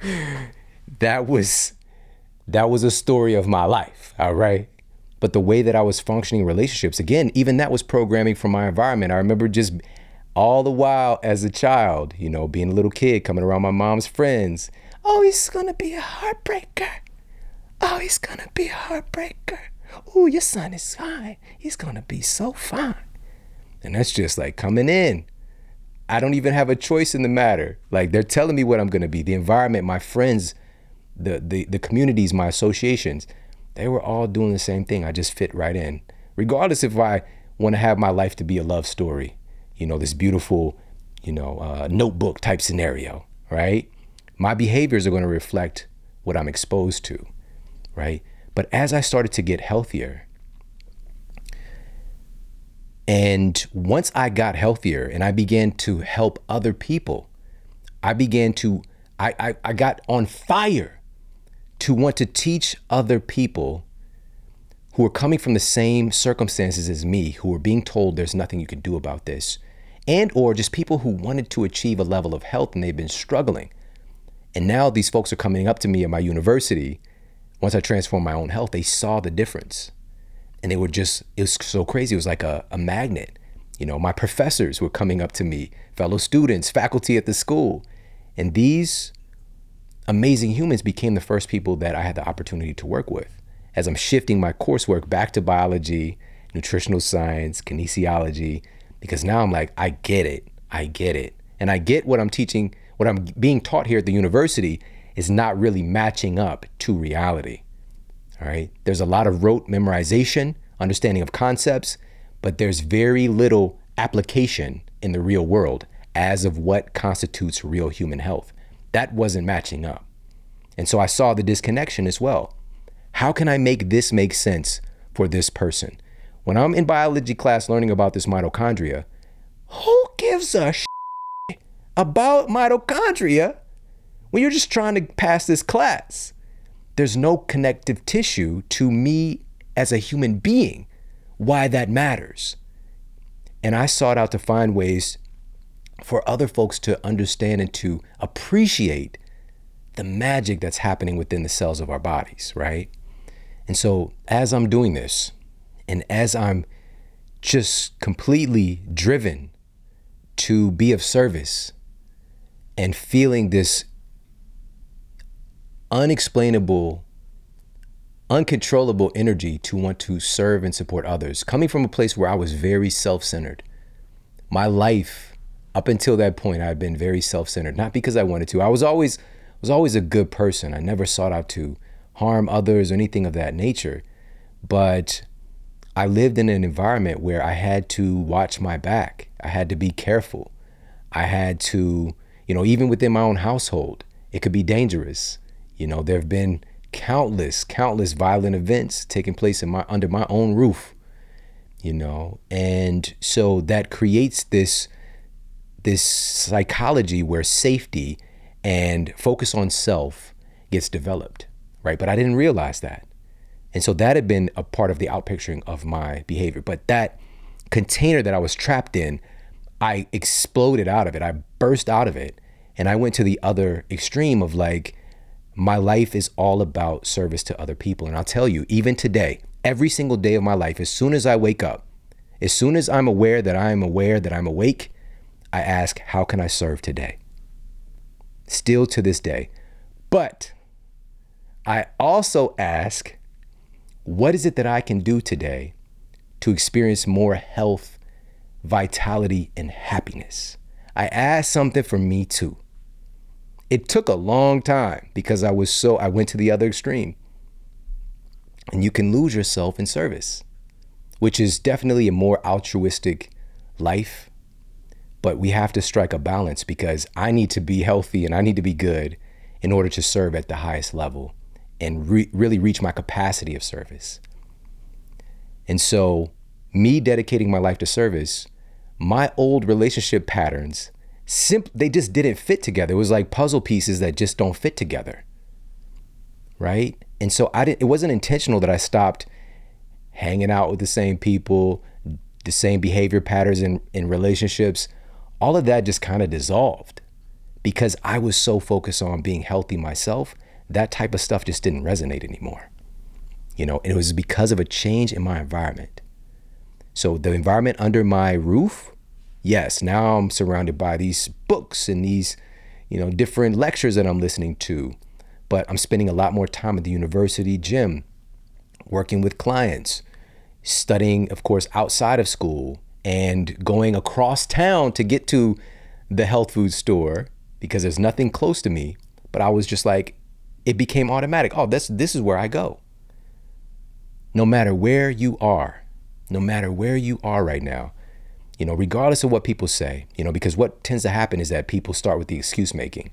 S1: that was that was a story of my life, all right? But the way that I was functioning relationships, again, even that was programming from my environment. I remember just all the while as a child, you know, being a little kid, coming around my mom's friends. Oh, he's gonna be a heartbreaker. Oh, he's gonna be a heartbreaker. Oh, your son is fine. He's gonna be so fine. And that's just like coming in. I don't even have a choice in the matter. Like they're telling me what I'm gonna be. The environment, my friends, the the the communities, my associations, they were all doing the same thing. I just fit right in. Regardless if I want to have my life to be a love story, you know, this beautiful, you know, uh, notebook type scenario, right? My behaviors are going to reflect what I'm exposed to, right? But as I started to get healthier, and once I got healthier and I began to help other people, I began to, I, I, I got on fire to want to teach other people who are coming from the same circumstances as me, who are being told there's nothing you can do about this, and or just people who wanted to achieve a level of health and they've been struggling. And now these folks are coming up to me at my university. Once I transformed my own health, they saw the difference. And they were just, it was so crazy. It was like a, a magnet. You know, my professors were coming up to me, fellow students, faculty at the school. And these amazing humans became the first people that I had the opportunity to work with as I'm shifting my coursework back to biology, nutritional science, kinesiology, because now I'm like, I get it. I get it. And I get what I'm teaching, what I'm being taught here at the university is not really matching up to reality. All right. There's a lot of rote memorization, understanding of concepts, but there's very little application in the real world as of what constitutes real human health. That wasn't matching up. And so I saw the disconnection as well. How can I make this make sense for this person? When I'm in biology class learning about this mitochondria, who gives a about mitochondria when you're just trying to pass this class? There's no connective tissue to me as a human being, why that matters. And I sought out to find ways for other folks to understand and to appreciate the magic that's happening within the cells of our bodies, right? And so as I'm doing this, and as I'm just completely driven to be of service and feeling this unexplainable, uncontrollable energy to want to serve and support others, coming from a place where I was very self centered. My life, up until that point, I had been very self centered, not because I wanted to. I was always was always a good person. I never sought out to harm others or anything of that nature. But I lived in an environment where I had to watch my back. I had to be careful. I had to, you know, even within my own household, it could be dangerous. You know, there have been countless, countless violent events taking place in my under my own roof. You know, and so that creates this this psychology where safety and focus on self gets developed, right? But I didn't realize that. And so that had been a part of the outpicturing of my behavior. But that container that I was trapped in, I exploded out of it. I burst out of it. And I went to the other extreme of like, my life is all about service to other people. And I'll tell you, even today, every single day of my life, as soon as I wake up, as soon as I'm aware that I'm aware that I'm awake, I ask, how can I serve today? Still to this day. But I also ask, what is it that I can do today to experience more health, vitality, and happiness? I asked something for me too. It took a long time because I was so, I went to the other extreme. And you can lose yourself in service, which is definitely a more altruistic life. But we have to strike a balance because I need to be healthy and I need to be good in order to serve at the highest level and re- really reach my capacity of service. And so, me dedicating my life to service, my old relationship patterns, simp- they just didn't fit together. It was like puzzle pieces that just don't fit together. Right? And so I didn't it wasn't intentional that I stopped hanging out with the same people, the same behavior patterns in, in relationships. All of that just kind of dissolved because I was so focused on being healthy myself that type of stuff just didn't resonate anymore. You know, and it was because of a change in my environment. So the environment under my roof, yes, now I'm surrounded by these books and these, you know, different lectures that I'm listening to. But I'm spending a lot more time at the university gym, working with clients, studying, of course, outside of school, and going across town to get to the health food store because there's nothing close to me, but I was just like, it became automatic. Oh, this this is where I go. No matter where you are, no matter where you are right now, you know, regardless of what people say, you know, because what tends to happen is that people start with the excuse making,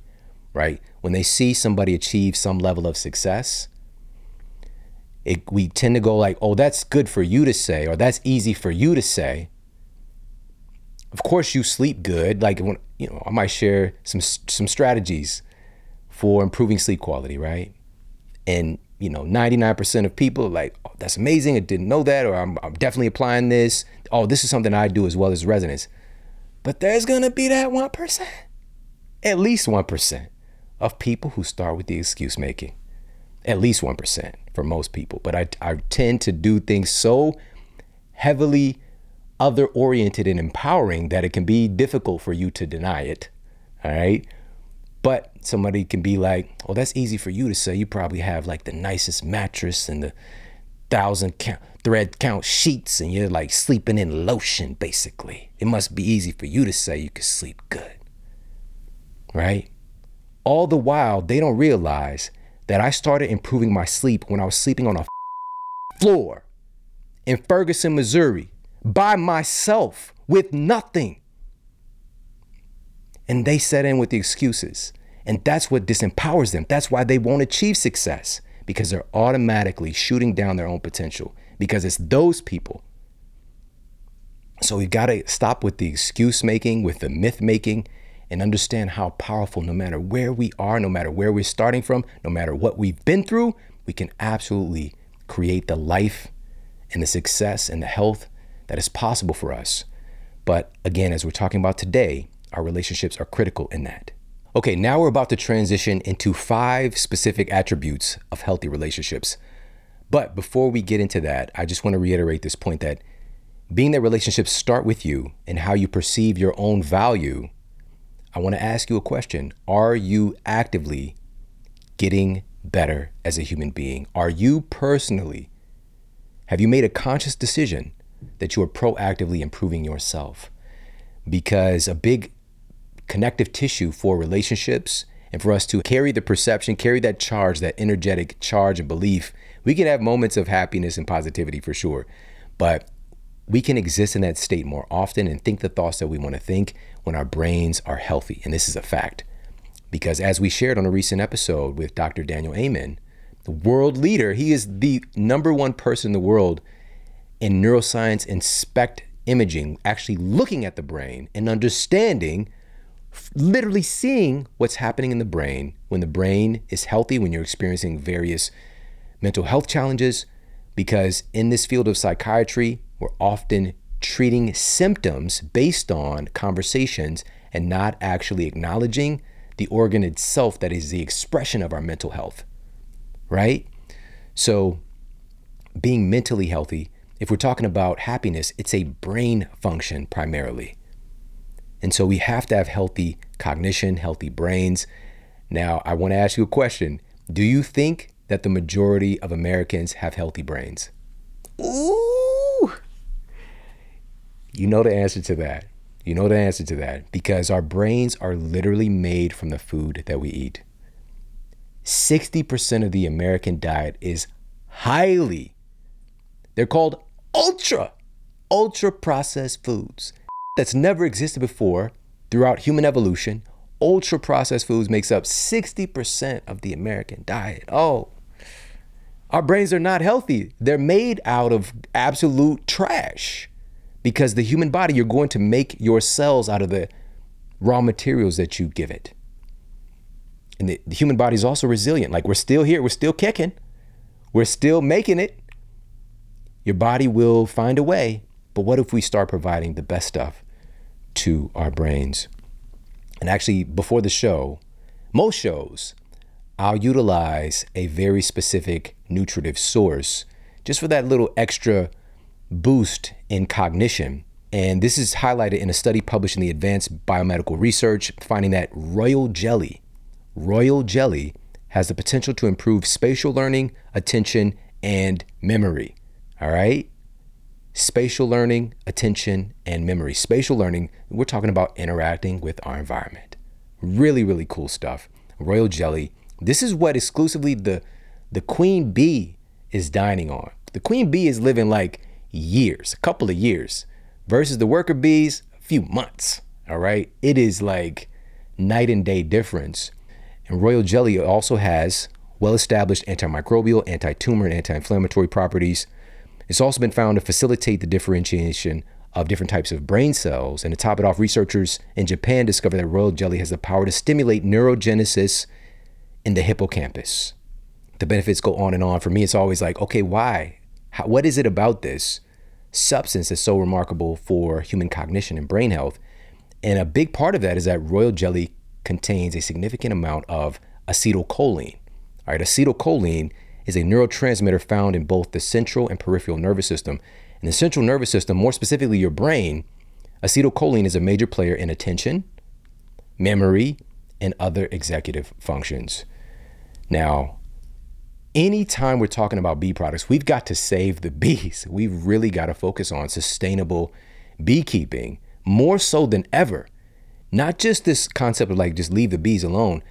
S1: right? When they see somebody achieve some level of success, it, we tend to go like, oh, that's good for you to say, or that's easy for you to say. Of course, you sleep good. Like, when, you know, I might share some some strategies for improving sleep quality, right? And you know, 99% of people are like, oh, that's amazing. I didn't know that, or I'm, I'm definitely applying this. Oh, this is something I do as well as residents. But there's gonna be that 1%, at least 1% of people who start with the excuse making. At least 1% for most people. But I, I tend to do things so heavily other oriented and empowering that it can be difficult for you to deny it. All right. But somebody can be like, well, that's easy for you to say. You probably have like the nicest mattress and the thousand count, thread count sheets, and you're like sleeping in lotion, basically. It must be easy for you to say you can sleep good. Right? All the while, they don't realize that I started improving my sleep when I was sleeping on a floor in Ferguson, Missouri, by myself with nothing. And they set in with the excuses. And that's what disempowers them. That's why they won't achieve success because they're automatically shooting down their own potential because it's those people. So we've got to stop with the excuse making, with the myth making, and understand how powerful, no matter where we are, no matter where we're starting from, no matter what we've been through, we can absolutely create the life and the success and the health that is possible for us. But again, as we're talking about today, our relationships are critical in that. Okay, now we're about to transition into five specific attributes of healthy relationships. But before we get into that, I just want to reiterate this point that being that relationships start with you and how you perceive your own value, I want to ask you a question. Are you actively getting better as a human being? Are you personally, have you made a conscious decision that you are proactively improving yourself? Because a big connective tissue for relationships and for us to carry the perception, carry that charge, that energetic charge and belief. We can have moments of happiness and positivity for sure, but we can exist in that state more often and think the thoughts that we want to think when our brains are healthy. And this is a fact. Because as we shared on a recent episode with Dr. Daniel Amen, the world leader, he is the number one person in the world in neuroscience and SPECT imaging, actually looking at the brain and understanding literally seeing what's happening in the brain when the brain is healthy, when you're experiencing various mental health challenges. Because in this field of psychiatry, we're often treating symptoms based on conversations and not actually acknowledging the organ itself that is the expression of our mental health, right? So, being mentally healthy, if we're talking about happiness, it's a brain function primarily. And so we have to have healthy cognition, healthy brains. Now, I want to ask you a question. Do you think that the majority of Americans have healthy brains? Ooh. You know the answer to that. You know the answer to that because our brains are literally made from the food that we eat. 60% of the American diet is highly, they're called ultra, ultra processed foods that's never existed before throughout human evolution. Ultra processed foods makes up 60% of the American diet. Oh, our brains are not healthy. They're made out of absolute trash because the human body, you're going to make your cells out of the raw materials that you give it. And the, the human body is also resilient. Like we're still here, we're still kicking, we're still making it. Your body will find a way. But what if we start providing the best stuff to our brains. And actually, before the show, most shows, I'll utilize a very specific nutritive source just for that little extra boost in cognition. And this is highlighted in a study published in the Advanced Biomedical Research, finding that royal jelly, royal jelly has the potential to improve spatial learning, attention, and memory. All right? spatial learning, attention, and memory. Spatial learning, we're talking about interacting with our environment. Really, really cool stuff. Royal jelly. This is what exclusively the the queen bee is dining on. The queen bee is living like years, a couple of years, versus the worker bees, a few months. All right. It is like night and day difference. And royal jelly also has well established antimicrobial, anti tumor, and anti inflammatory properties. It's also been found to facilitate the differentiation of different types of brain cells. And to top it off, researchers in Japan discovered that royal jelly has the power to stimulate neurogenesis in the hippocampus. The benefits go on and on. For me, it's always like, okay, why? How, what is it about this substance that's so remarkable for human cognition and brain health? And a big part of that is that royal jelly contains a significant amount of acetylcholine. All right, acetylcholine is a neurotransmitter found in both the central and peripheral nervous system. In the central nervous system, more specifically your brain, acetylcholine is a major player in attention, memory, and other executive functions. Now, anytime we're talking about bee products, we've got to save the bees. We've really got to focus on sustainable beekeeping more so than ever. Not just this concept of like just leave the bees alone.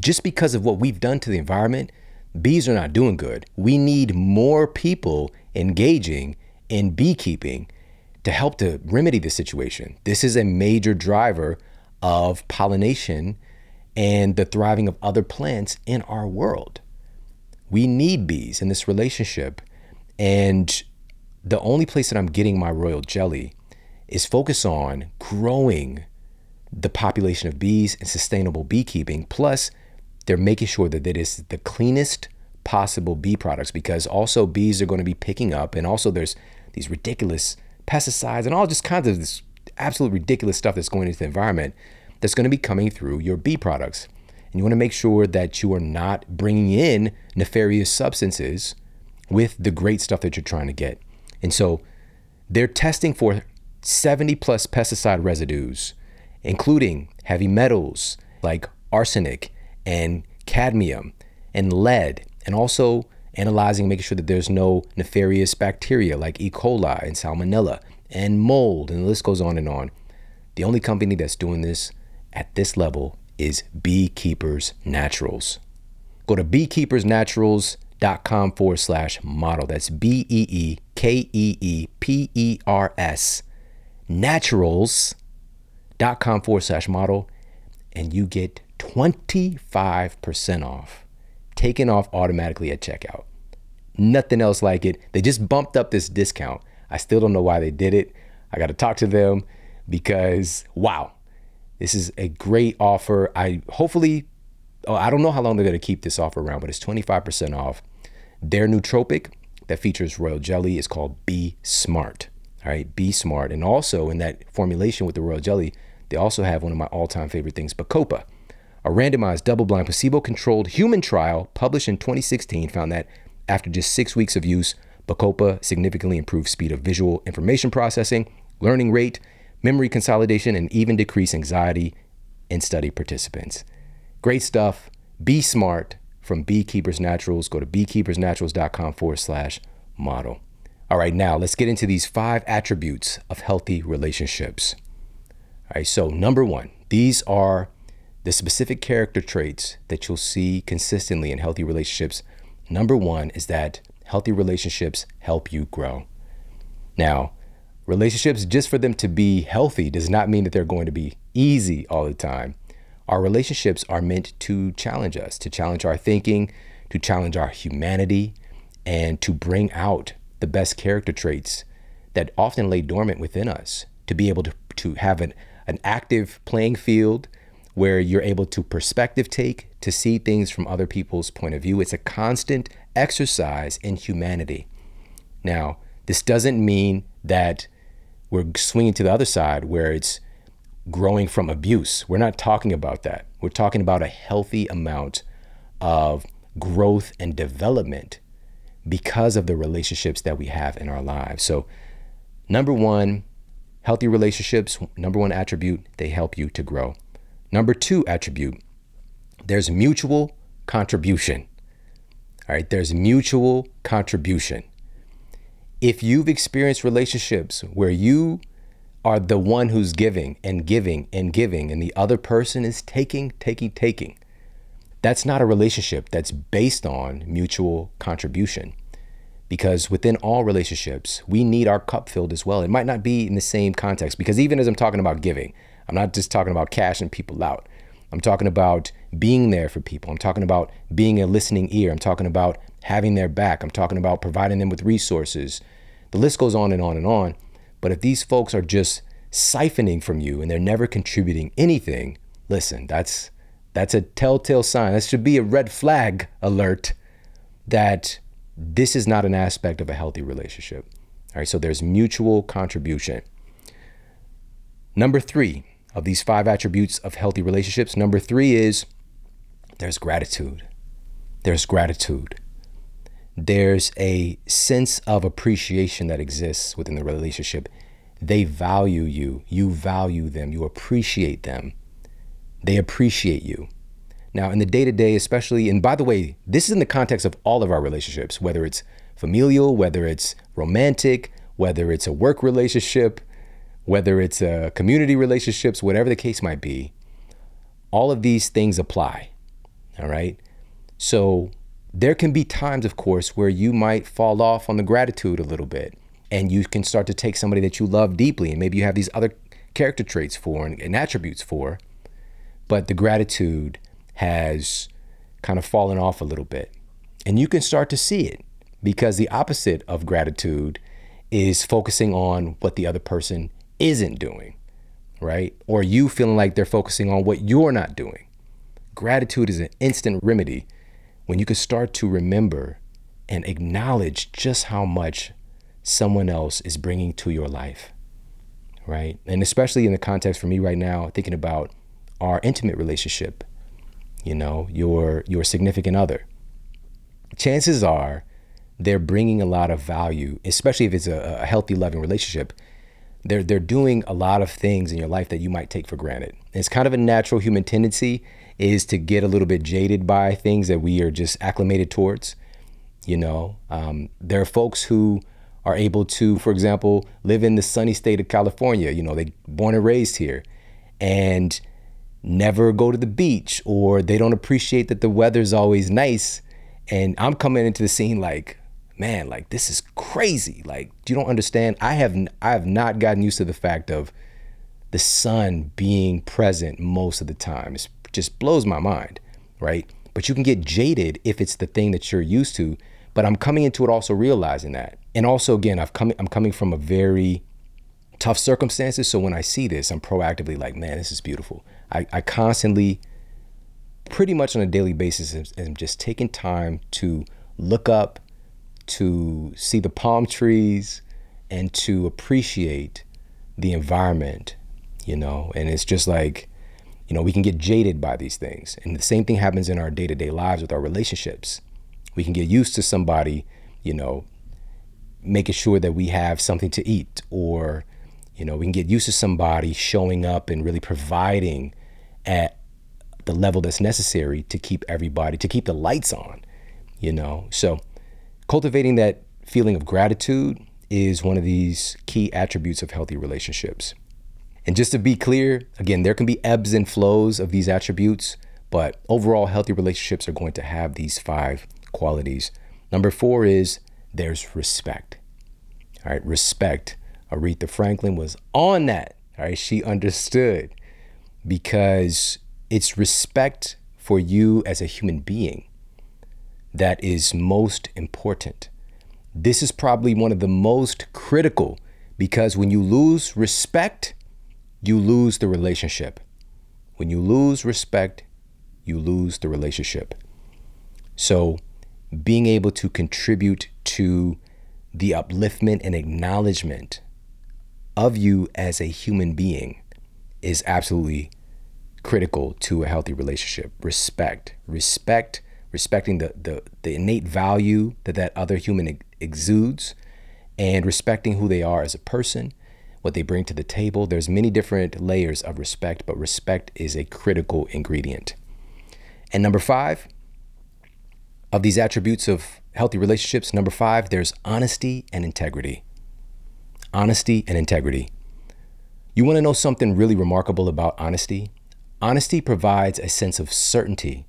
S1: Just because of what we've done to the environment, bees are not doing good. We need more people engaging in beekeeping to help to remedy the situation. This is a major driver of pollination and the thriving of other plants in our world. We need bees in this relationship. And the only place that I'm getting my royal jelly is focus on growing the population of bees and sustainable beekeeping. Plus, they're making sure that it is the cleanest possible bee products because also bees are going to be picking up and also there's these ridiculous pesticides and all just kinds of this absolute ridiculous stuff that's going into the environment that's going to be coming through your bee products. And you want to make sure that you are not bringing in nefarious substances with the great stuff that you're trying to get. And so they're testing for 70 plus pesticide residues, including heavy metals like arsenic and cadmium and lead, and also analyzing, making sure that there's no nefarious bacteria like E. coli and salmonella and mold, and the list goes on and on. The only company that's doing this at this level is Beekeepers Naturals. Go to beekeepersnaturals.com forward slash model. That's B E E K E E P E R S naturals.com forward slash model, and you get 25% off taken off automatically at checkout. Nothing else like it. They just bumped up this discount. I still don't know why they did it. I got to talk to them because wow, this is a great offer. I hopefully, oh, I don't know how long they're going to keep this offer around, but it's 25% off. Their nootropic that features royal jelly is called Be Smart. All right, Be Smart. And also in that formulation with the royal jelly, they also have one of my all time favorite things, Bacopa. A randomized, double blind, placebo controlled human trial published in 2016 found that after just six weeks of use, Bacopa significantly improved speed of visual information processing, learning rate, memory consolidation, and even decreased anxiety in study participants. Great stuff. Be smart from Beekeepers Naturals. Go to beekeepersnaturals.com forward slash model. All right, now let's get into these five attributes of healthy relationships. All right, so number one, these are the specific character traits that you'll see consistently in healthy relationships, number one is that healthy relationships help you grow. Now, relationships, just for them to be healthy, does not mean that they're going to be easy all the time. Our relationships are meant to challenge us, to challenge our thinking, to challenge our humanity, and to bring out the best character traits that often lay dormant within us, to be able to, to have an, an active playing field where you're able to perspective take to see things from other people's point of view. It's a constant exercise in humanity. Now, this doesn't mean that we're swinging to the other side where it's growing from abuse. We're not talking about that. We're talking about a healthy amount of growth and development because of the relationships that we have in our lives. So, number one, healthy relationships, number one attribute, they help you to grow. Number two attribute, there's mutual contribution. All right, there's mutual contribution. if you've experienced relationships where you are the one who's giving and giving and giving, and the other person is taking, taking, taking, that's not a relationship that's based on mutual contribution. Because within all relationships, we need our cup filled as well. It might not be in the same context, because even as I'm talking about giving, I'm not just talking about cashing people out. I'm talking about being there for people. I'm talking about being a listening ear. I'm talking about having their back. I'm talking about providing them with resources. The list goes on and on and on. But if these folks are just siphoning from you and they're never contributing anything, listen, that's that's a telltale sign. That should be a red flag alert that this is not an aspect of a healthy relationship. All right, so there's mutual contribution. Number three of these five attributes of healthy relationships, number three is there's gratitude. There's gratitude. There's a sense of appreciation that exists within the relationship. They value you, you value them, you appreciate them. They appreciate you. Now, in the day to day, especially, and by the way, this is in the context of all of our relationships, whether it's familial, whether it's romantic, whether it's a work relationship, whether it's a community relationships, whatever the case might be, all of these things apply. All right. So there can be times, of course, where you might fall off on the gratitude a little bit and you can start to take somebody that you love deeply and maybe you have these other character traits for and, and attributes for but the gratitude has kind of fallen off a little bit. And you can start to see it because the opposite of gratitude is focusing on what the other person isn't doing, right? Or you feeling like they're focusing on what you're not doing. Gratitude is an instant remedy when you can start to remember and acknowledge just how much someone else is bringing to your life, right? And especially in the context for me right now, thinking about our intimate relationship, you know, your your significant other. Chances are they're bringing a lot of value, especially if it's a, a healthy, loving relationship. They're they're doing a lot of things in your life that you might take for granted. It's kind of a natural human tendency is to get a little bit jaded by things that we are just acclimated towards. You know, um, there are folks who are able to, for example, live in the sunny state of California. You know, they born and raised here, and never go to the beach or they don't appreciate that the weather's always nice. And I'm coming into the scene like, man, like this is crazy. Like, you don't understand. I have I have not gotten used to the fact of the sun being present most of the time. It just blows my mind, right? But you can get jaded if it's the thing that you're used to. But I'm coming into it also realizing that. And also again, I've come I'm coming from a very tough circumstances. So when I see this, I'm proactively like, man, this is beautiful. I, I constantly, pretty much on a daily basis, am just taking time to look up, to see the palm trees, and to appreciate the environment, you know. And it's just like, you know, we can get jaded by these things. And the same thing happens in our day to day lives with our relationships. We can get used to somebody, you know, making sure that we have something to eat or you know we can get used to somebody showing up and really providing at the level that's necessary to keep everybody, to keep the lights on, you know? So cultivating that feeling of gratitude is one of these key attributes of healthy relationships. And just to be clear, again, there can be ebbs and flows of these attributes, but overall, healthy relationships are going to have these five qualities. Number four is there's respect. All right, respect. Aretha Franklin was on that. All right, she understood because it's respect for you as a human being that is most important. This is probably one of the most critical because when you lose respect, you lose the relationship. When you lose respect, you lose the relationship. So, being able to contribute to the upliftment and acknowledgement of you as a human being is absolutely critical to a healthy relationship. Respect, respect, respecting the the, the innate value that that other human exudes, and respecting who they are as a person, what they bring to the table. There's many different layers of respect, but respect is a critical ingredient. And number five of these attributes of healthy relationships, number five, there's honesty and integrity. Honesty and integrity. You want to know something really remarkable about honesty? Honesty provides a sense of certainty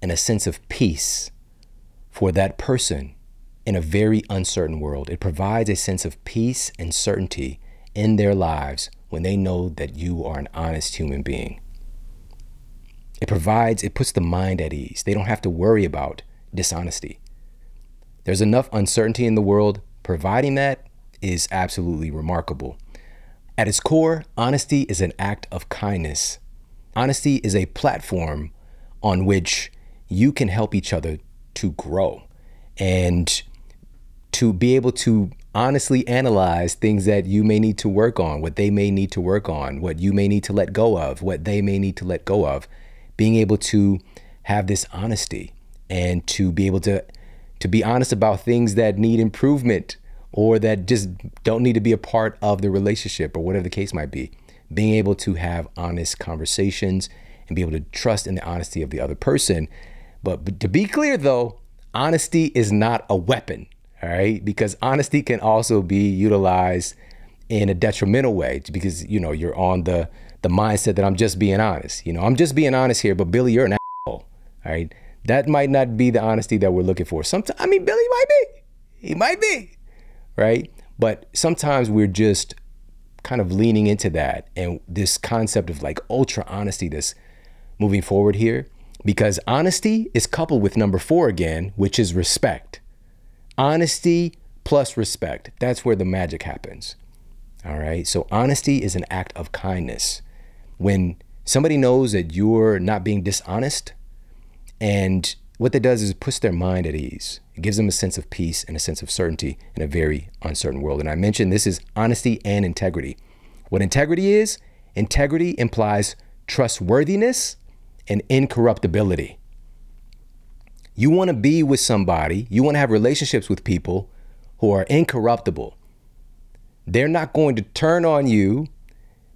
S1: and a sense of peace for that person in a very uncertain world. It provides a sense of peace and certainty in their lives when they know that you are an honest human being. It provides, it puts the mind at ease. They don't have to worry about dishonesty. There's enough uncertainty in the world. Providing that is absolutely remarkable. At its core, honesty is an act of kindness. Honesty is a platform on which you can help each other to grow and to be able to honestly analyze things that you may need to work on, what they may need to work on, what you may need to let go of, what they may need to let go of. Being able to have this honesty and to be able to to be honest about things that need improvement or that just don't need to be a part of the relationship or whatever the case might be. Being able to have honest conversations and be able to trust in the honesty of the other person. But, but to be clear though, honesty is not a weapon, all right? Because honesty can also be utilized in a detrimental way because you know you're on the the mindset that I'm just being honest. You know, I'm just being honest here, but Billy, you're an asshole. All right. That might not be the honesty that we're looking for. Sometimes I mean Billy might be. He might be. Right? But sometimes we're just kind of leaning into that and this concept of like ultra honesty that's moving forward here because honesty is coupled with number four again, which is respect. Honesty plus respect. That's where the magic happens. All right. So, honesty is an act of kindness. When somebody knows that you're not being dishonest, and what that does is it puts their mind at ease. It gives them a sense of peace and a sense of certainty in a very uncertain world. And I mentioned this is honesty and integrity. What integrity is, integrity implies trustworthiness and incorruptibility. You want to be with somebody, you want to have relationships with people who are incorruptible. They're not going to turn on you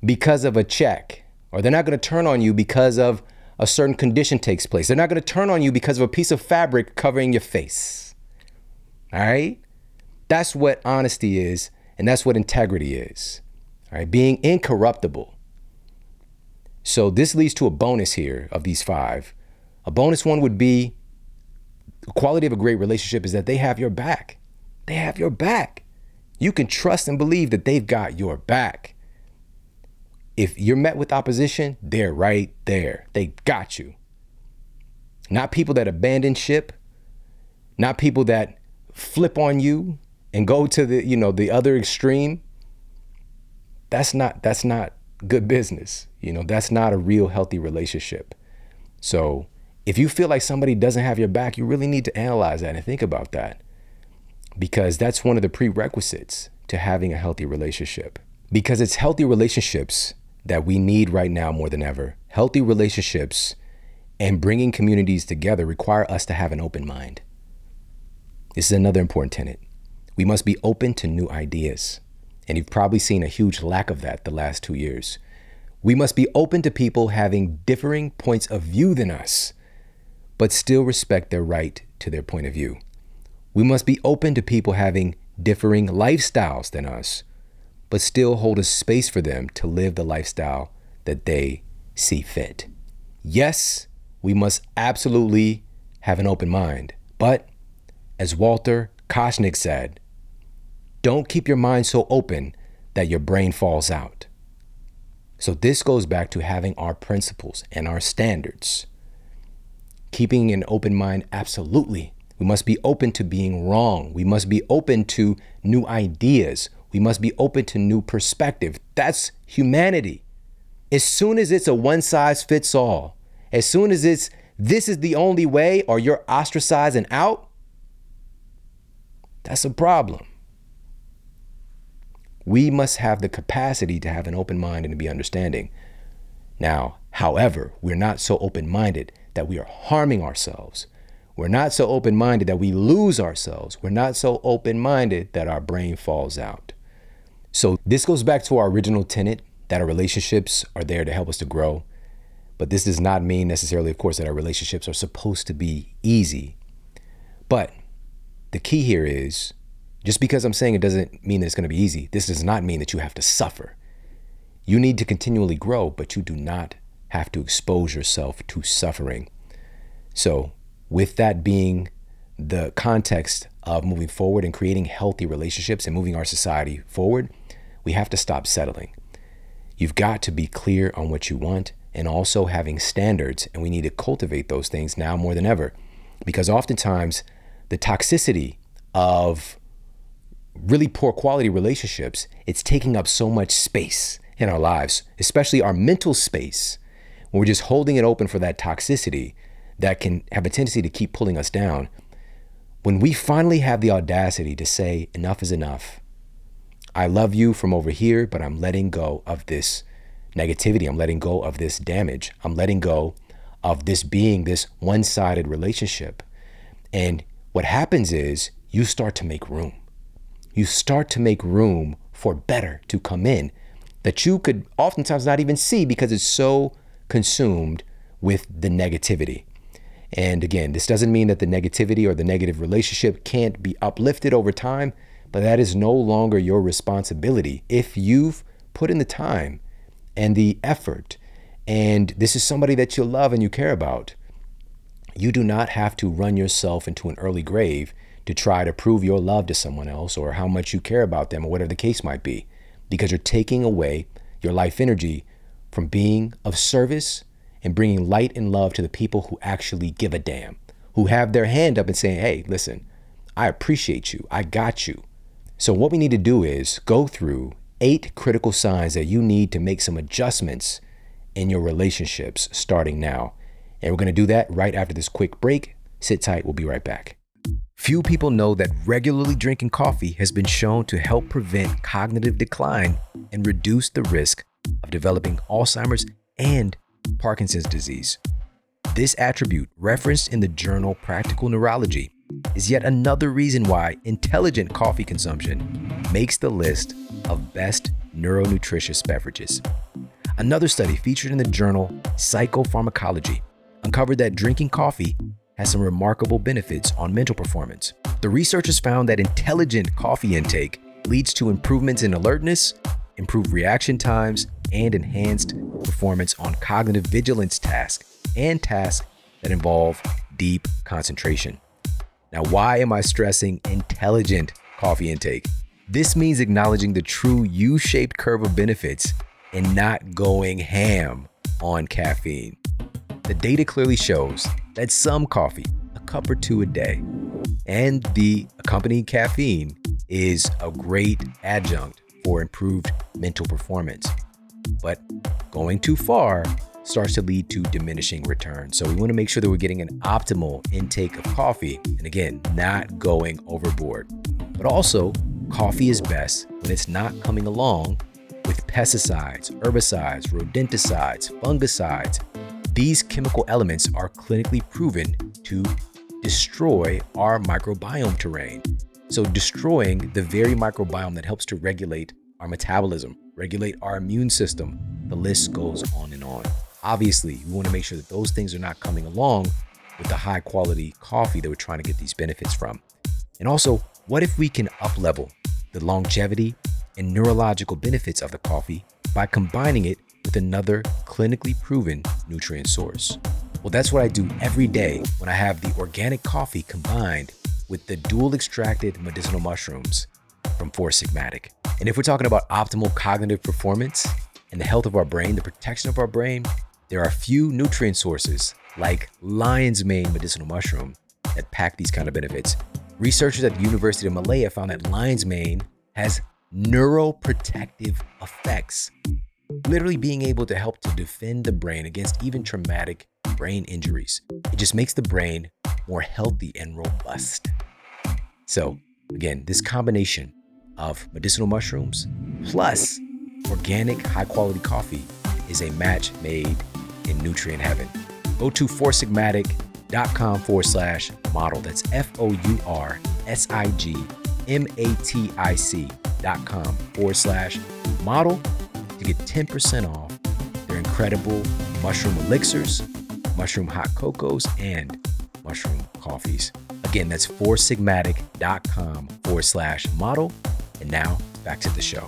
S1: because of a check, or they're not going to turn on you because of a certain condition takes place. They're not going to turn on you because of a piece of fabric covering your face. All right? That's what honesty is, and that's what integrity is. All right? Being incorruptible. So this leads to a bonus here of these five. A bonus one would be the quality of a great relationship is that they have your back. They have your back. You can trust and believe that they've got your back. If you're met with opposition, they're right there. They got you. Not people that abandon ship, not people that flip on you and go to the, you know, the other extreme. That's not that's not good business. You know, that's not a real healthy relationship. So, if you feel like somebody doesn't have your back, you really need to analyze that and think about that. Because that's one of the prerequisites to having a healthy relationship. Because it's healthy relationships that we need right now more than ever. Healthy relationships and bringing communities together require us to have an open mind. This is another important tenet. We must be open to new ideas. And you've probably seen a huge lack of that the last two years. We must be open to people having differing points of view than us, but still respect their right to their point of view. We must be open to people having differing lifestyles than us, but still hold a space for them to live the lifestyle that they see fit. Yes, we must absolutely have an open mind, but as Walter Kotschnig said, don't keep your mind so open that your brain falls out. So, this goes back to having our principles and our standards. Keeping an open mind, absolutely. We must be open to being wrong. We must be open to new ideas. We must be open to new perspective. That's humanity. As soon as it's a one size fits all, as soon as it's this is the only way or you're ostracized and out, that's a problem. We must have the capacity to have an open mind and to be understanding. Now, however, we're not so open minded that we are harming ourselves. We're not so open minded that we lose ourselves. We're not so open minded that our brain falls out. So, this goes back to our original tenet that our relationships are there to help us to grow. But this does not mean necessarily, of course, that our relationships are supposed to be easy. But the key here is just because I'm saying it doesn't mean that it's going to be easy, this does not mean that you have to suffer. You need to continually grow, but you do not have to expose yourself to suffering. So, with that being the context of moving forward and creating healthy relationships and moving our society forward, we have to stop settling. You've got to be clear on what you want and also having standards, and we need to cultivate those things now more than ever because oftentimes the toxicity of really poor quality relationships, it's taking up so much space in our lives, especially our mental space. When we're just holding it open for that toxicity that can have a tendency to keep pulling us down. When we finally have the audacity to say, enough is enough, I love you from over here, but I'm letting go of this negativity. I'm letting go of this damage. I'm letting go of this being this one sided relationship. And what happens is you start to make room. You start to make room for better to come in that you could oftentimes not even see because it's so consumed with the negativity. And again, this doesn't mean that the negativity or the negative relationship can't be uplifted over time, but that is no longer your responsibility if you've put in the time and the effort and this is somebody that you love and you care about. You do not have to run yourself into an early grave to try to prove your love to someone else or how much you care about them or whatever the case might be because you're taking away your life energy from being of service and bringing light and love to the people who actually give a damn, who have their hand up and saying, hey, listen, I appreciate you. I got you. So, what we need to do is go through eight critical signs that you need to make some adjustments in your relationships starting now. And we're going to do that right after this quick break. Sit tight, we'll be right back. Few people know that regularly drinking coffee has been shown to help prevent cognitive decline and reduce the risk of developing Alzheimer's and Parkinson's disease. This attribute, referenced in the journal Practical Neurology, is yet another reason why intelligent coffee consumption makes the list of best neuronutritious beverages. Another study featured in the journal Psychopharmacology uncovered that drinking coffee has some remarkable benefits on mental performance. The researchers found that intelligent coffee intake leads to improvements in alertness, improved reaction times, and enhanced performance on cognitive vigilance tasks and tasks that involve deep concentration. Now, why am I stressing intelligent coffee intake? This means acknowledging the true U shaped curve of benefits and not going ham on caffeine. The data clearly shows that some coffee, a cup or two a day, and the accompanying caffeine is a great adjunct for improved mental performance. But going too far starts to lead to diminishing returns. So we want to make sure that we're getting an optimal intake of coffee. And again, not going overboard. But also, coffee is best when it's not coming along with pesticides, herbicides, rodenticides, fungicides. These chemical elements are clinically proven to destroy our microbiome terrain. So, destroying the very microbiome that helps to regulate our metabolism, regulate our immune system, the list goes on and on. Obviously, we want to make sure that those things are not coming along with the high quality coffee that we're trying to get these benefits from. And also, what if we can up level the longevity and neurological benefits of the coffee by combining it with another clinically proven nutrient source? Well, that's what I do every day when I have the organic coffee combined with the dual extracted medicinal mushrooms from Four Sigmatic. And if we're talking about optimal cognitive performance and the health of our brain, the protection of our brain, there are few nutrient sources like lion's mane medicinal mushroom that pack these kind of benefits. Researchers at the University of Malaya found that lion's mane has neuroprotective effects, literally being able to help to defend the brain against even traumatic brain injuries. It just makes the brain more healthy and robust. So, again, this combination of medicinal mushrooms plus organic high quality coffee is a match made in nutrient heaven. Go to foursigmatic.com forward slash model. That's F O U R S I G M A T I C dot com forward slash model to get 10% off their incredible mushroom elixirs, mushroom hot cocos, and mushroom coffees. Again, that's foursigmatic.com forward slash model. And now back to the show.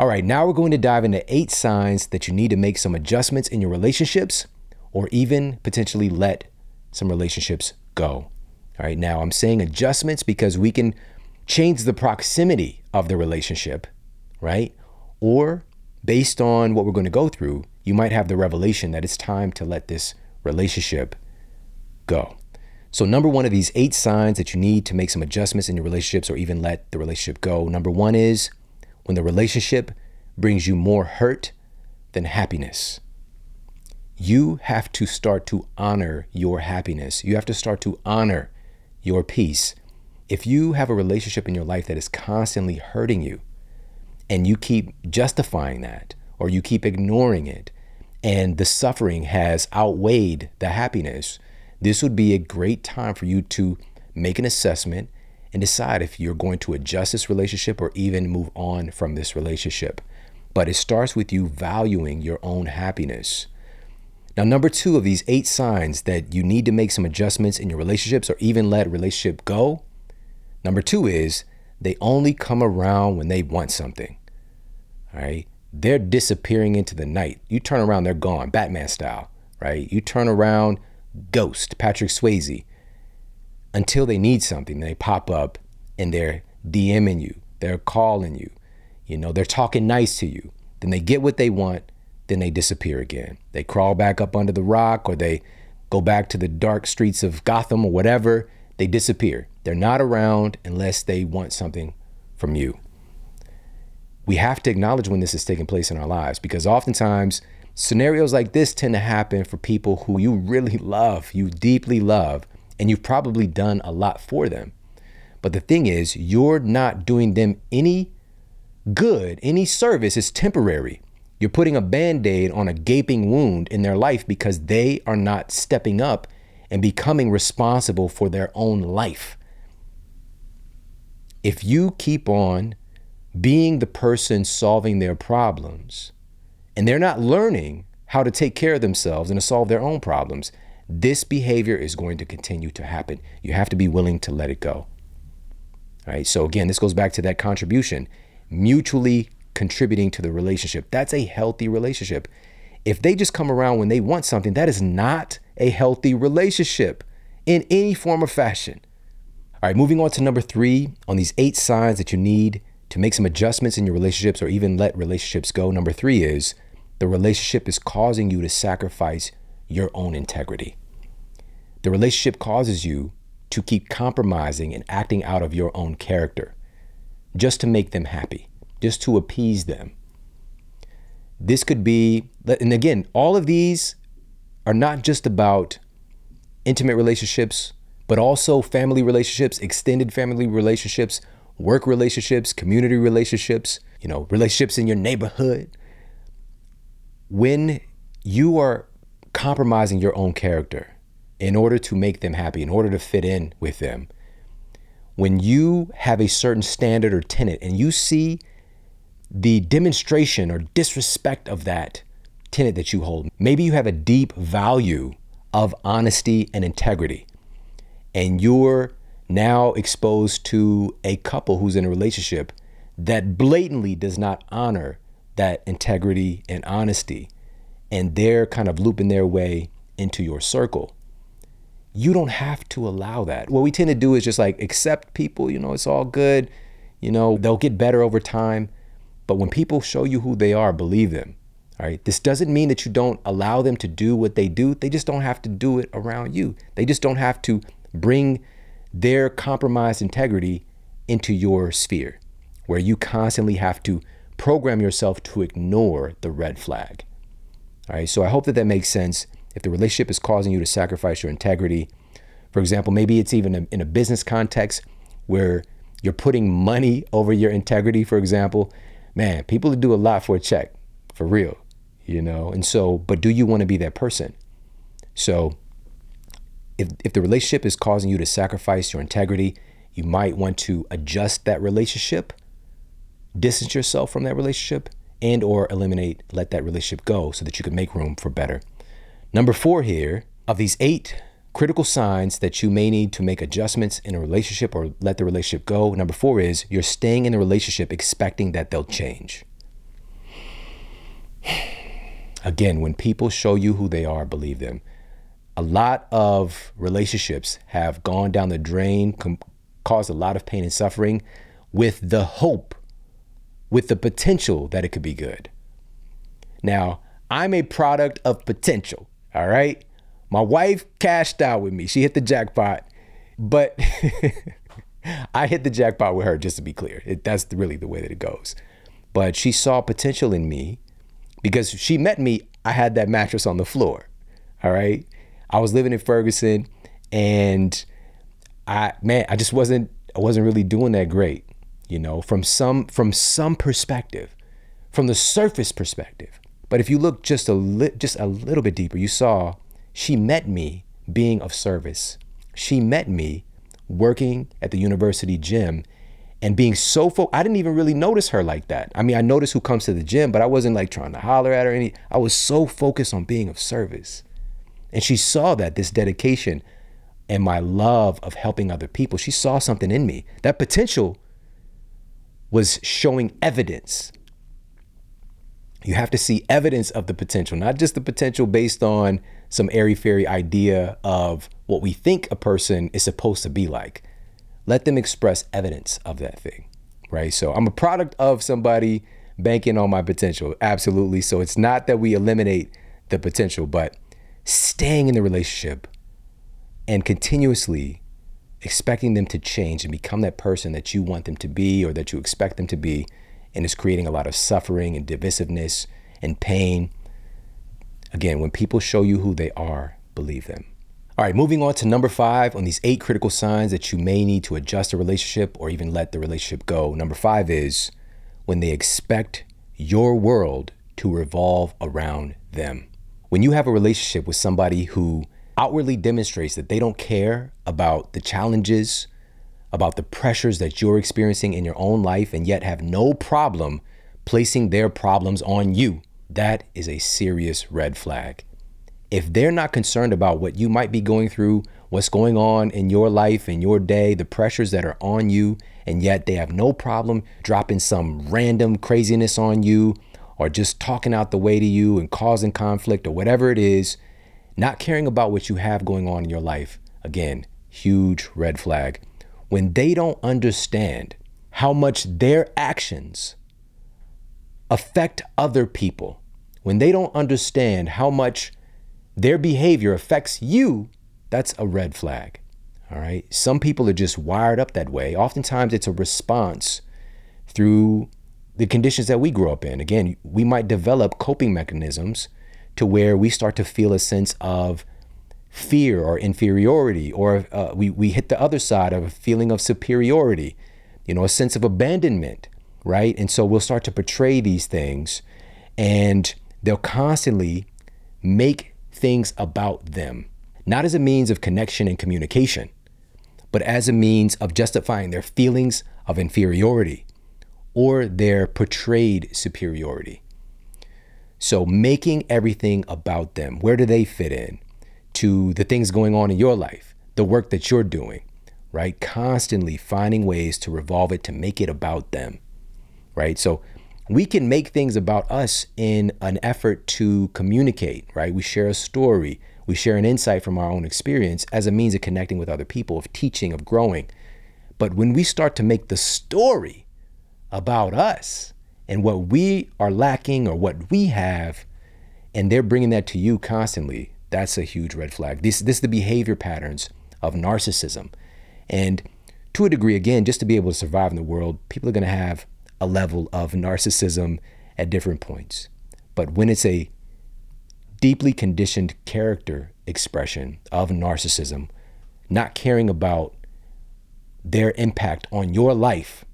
S1: All right, now we're going to dive into eight signs that you need to make some adjustments in your relationships or even potentially let some relationships go. All right, now I'm saying adjustments because we can change the proximity of the relationship, right? Or based on what we're going to go through, you might have the revelation that it's time to let this relationship go. So, number one of these eight signs that you need to make some adjustments in your relationships or even let the relationship go. Number one is when the relationship brings you more hurt than happiness. You have to start to honor your happiness. You have to start to honor your peace. If you have a relationship in your life that is constantly hurting you and you keep justifying that or you keep ignoring it and the suffering has outweighed the happiness, this would be a great time for you to make an assessment and decide if you're going to adjust this relationship or even move on from this relationship. But it starts with you valuing your own happiness. Now, number two of these eight signs that you need to make some adjustments in your relationships or even let a relationship go. Number two is they only come around when they want something. All right. They're disappearing into the night. You turn around, they're gone, Batman style, right? You turn around, ghost, Patrick Swayze until they need something. They pop up and they're DMing you, they're calling you, you know, they're talking nice to you. Then they get what they want, then they disappear again. They crawl back up under the rock or they go back to the dark streets of Gotham or whatever. They disappear. They're not around unless they want something from you. We have to acknowledge when this is taking place in our lives because oftentimes scenarios like this tend to happen for people who you really love, you deeply love, and you've probably done a lot for them. But the thing is, you're not doing them any good, any service is temporary. You're putting a band aid on a gaping wound in their life because they are not stepping up and becoming responsible for their own life. If you keep on being the person solving their problems and they're not learning how to take care of themselves and to solve their own problems, this behavior is going to continue to happen. You have to be willing to let it go. All right. So, again, this goes back to that contribution, mutually contributing to the relationship. That's a healthy relationship. If they just come around when they want something, that is not a healthy relationship in any form or fashion. All right, moving on to number three on these eight signs that you need to make some adjustments in your relationships or even let relationships go. Number three is the relationship is causing you to sacrifice your own integrity. The relationship causes you to keep compromising and acting out of your own character just to make them happy, just to appease them. This could be, and again, all of these are not just about intimate relationships, but also family relationships, extended family relationships, work relationships, community relationships, you know, relationships in your neighborhood. When you are compromising your own character in order to make them happy, in order to fit in with them. When you have a certain standard or tenet and you see the demonstration or disrespect of that tenet that you hold, maybe you have a deep value of honesty and integrity, and you're now exposed to a couple who's in a relationship that blatantly does not honor that integrity and honesty and they're kind of looping their way into your circle. You don't have to allow that. What we tend to do is just like accept people, you know, it's all good, you know, they'll get better over time. But when people show you who they are, believe them. All right. This doesn't mean that you don't allow them to do what they do. They just don't have to do it around you. They just don't have to bring their compromised integrity into your sphere where you constantly have to program yourself to ignore the red flag. All right, so I hope that that makes sense. If the relationship is causing you to sacrifice your integrity, for example, maybe it's even in a business context where you're putting money over your integrity, for example, man, people do a lot for a check, for real, you know? And so, but do you want to be that person? So, if, if the relationship is causing you to sacrifice your integrity, you might want to adjust that relationship, distance yourself from that relationship, and or eliminate let that relationship go so that you can make room for better number four here of these eight critical signs that you may need to make adjustments in a relationship or let the relationship go. Number four is you're staying in the relationship expecting that they'll change. Again, when people show you who they are, believe them. A lot of relationships have gone down the drain, com- caused a lot of pain and suffering with the hope, with the potential that it could be good. Now, I'm a product of potential, all right? My wife cashed out with me. She hit the jackpot, but I hit the jackpot with her, just to be clear. It, that's really the way that it goes. But she saw potential in me because she met me. I had that mattress on the floor, all right? I was living in Ferguson and I, man, I just wasn't, I wasn't really doing that great, you know, from some, from some perspective, from the surface perspective. But if you look just a li- just a little bit deeper, you saw she met me being of service. She met me working at the university gym and being so fo- I didn't even really notice her like that. I mean, I noticed who comes to the gym, but I wasn't like trying to holler at her any. I was so focused on being of service. And she saw that this dedication and my love of helping other people. She saw something in me. That potential was showing evidence you have to see evidence of the potential, not just the potential based on some airy fairy idea of what we think a person is supposed to be like. Let them express evidence of that thing, right? So I'm a product of somebody banking on my potential, absolutely. So it's not that we eliminate the potential, but staying in the relationship and continuously expecting them to change and become that person that you want them to be or that you expect them to be and is creating a lot of suffering and divisiveness and pain. Again, when people show you who they are, believe them. All right, moving on to number five on these eight critical signs that you may need to adjust a relationship or even let the relationship go. Number five is when they expect your world to revolve around them. When you have a relationship with somebody who outwardly demonstrates that they don't care about the challenges, about the pressures that you're experiencing in your own life and yet have no problem placing their problems on you, that is a serious red flag. If they're not concerned about what you might be going through, what's going on in your life, in your day, the pressures that are on you, and yet they have no problem dropping some random craziness on you or just talking out the way to you and causing conflict or whatever it is, not caring about what you have going on in your life, again, huge red flag when they don't understand how much their actions affect other people, when they don't understand how much their behavior affects you, that's a red flag. All right. Some people are just wired up that way. Oftentimes it's a response through the conditions that we grew up in. Again, we might develop coping mechanisms to where we start to feel a sense of fear or inferiority, or uh, we, we hit the other side of a feeling of superiority, you know, a sense of abandonment, right? And so we'll start to portray these things and they'll constantly make things about them, not as a means of connection and communication, but as a means of justifying their feelings of inferiority or their portrayed superiority. So making everything about them. Where do they fit in? to the things going on in your life, the work that you're doing, right? Constantly finding ways to revolve it to make it about them, right? So we can make things about us in an effort to communicate, right? We share a story, we share an insight from our own experience as a means of connecting with other people, of teaching, of growing. But when we start to make the story about us and what we are lacking or what we have, and they're bringing that to you constantly, that's a huge red flag. This this is the behavior patterns of narcissism. And to a degree, again, just to be able to survive in the world, people are going to have a level of narcissism at different points. But when it's a deeply conditioned character expression of narcissism, not caring about their impact on your life,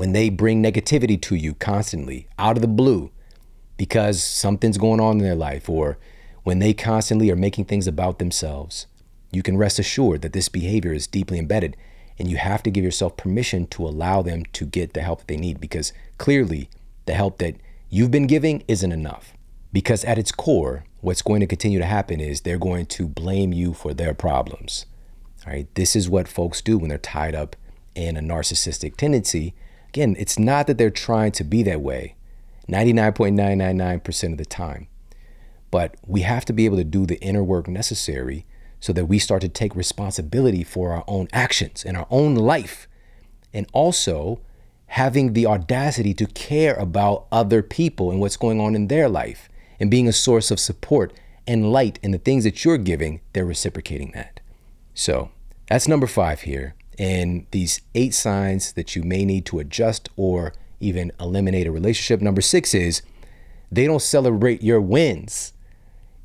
S1: when they bring negativity to you constantly out of the blue because something's going on in their life or when they constantly are making things about themselves, you can rest assured that this behavior is deeply embedded and you have to give yourself permission to allow them to get the help that they need because clearly the help that you've been giving isn't enough. Because at its core, what's going to continue to happen is they're going to blame you for their problems. All right. This is what folks do when they're tied up in a narcissistic tendency. Again, it's not that they're trying to be that way 99.999% of the time. But we have to be able to do the inner work necessary so that we start to take responsibility for our own actions and our own life. And also having the audacity to care about other people and what's going on in their life and being a source of support and light in the things that you're giving, they're reciprocating that. So that's number five here. And these eight signs that you may need to adjust or even eliminate a relationship. Number six is they don't celebrate your wins.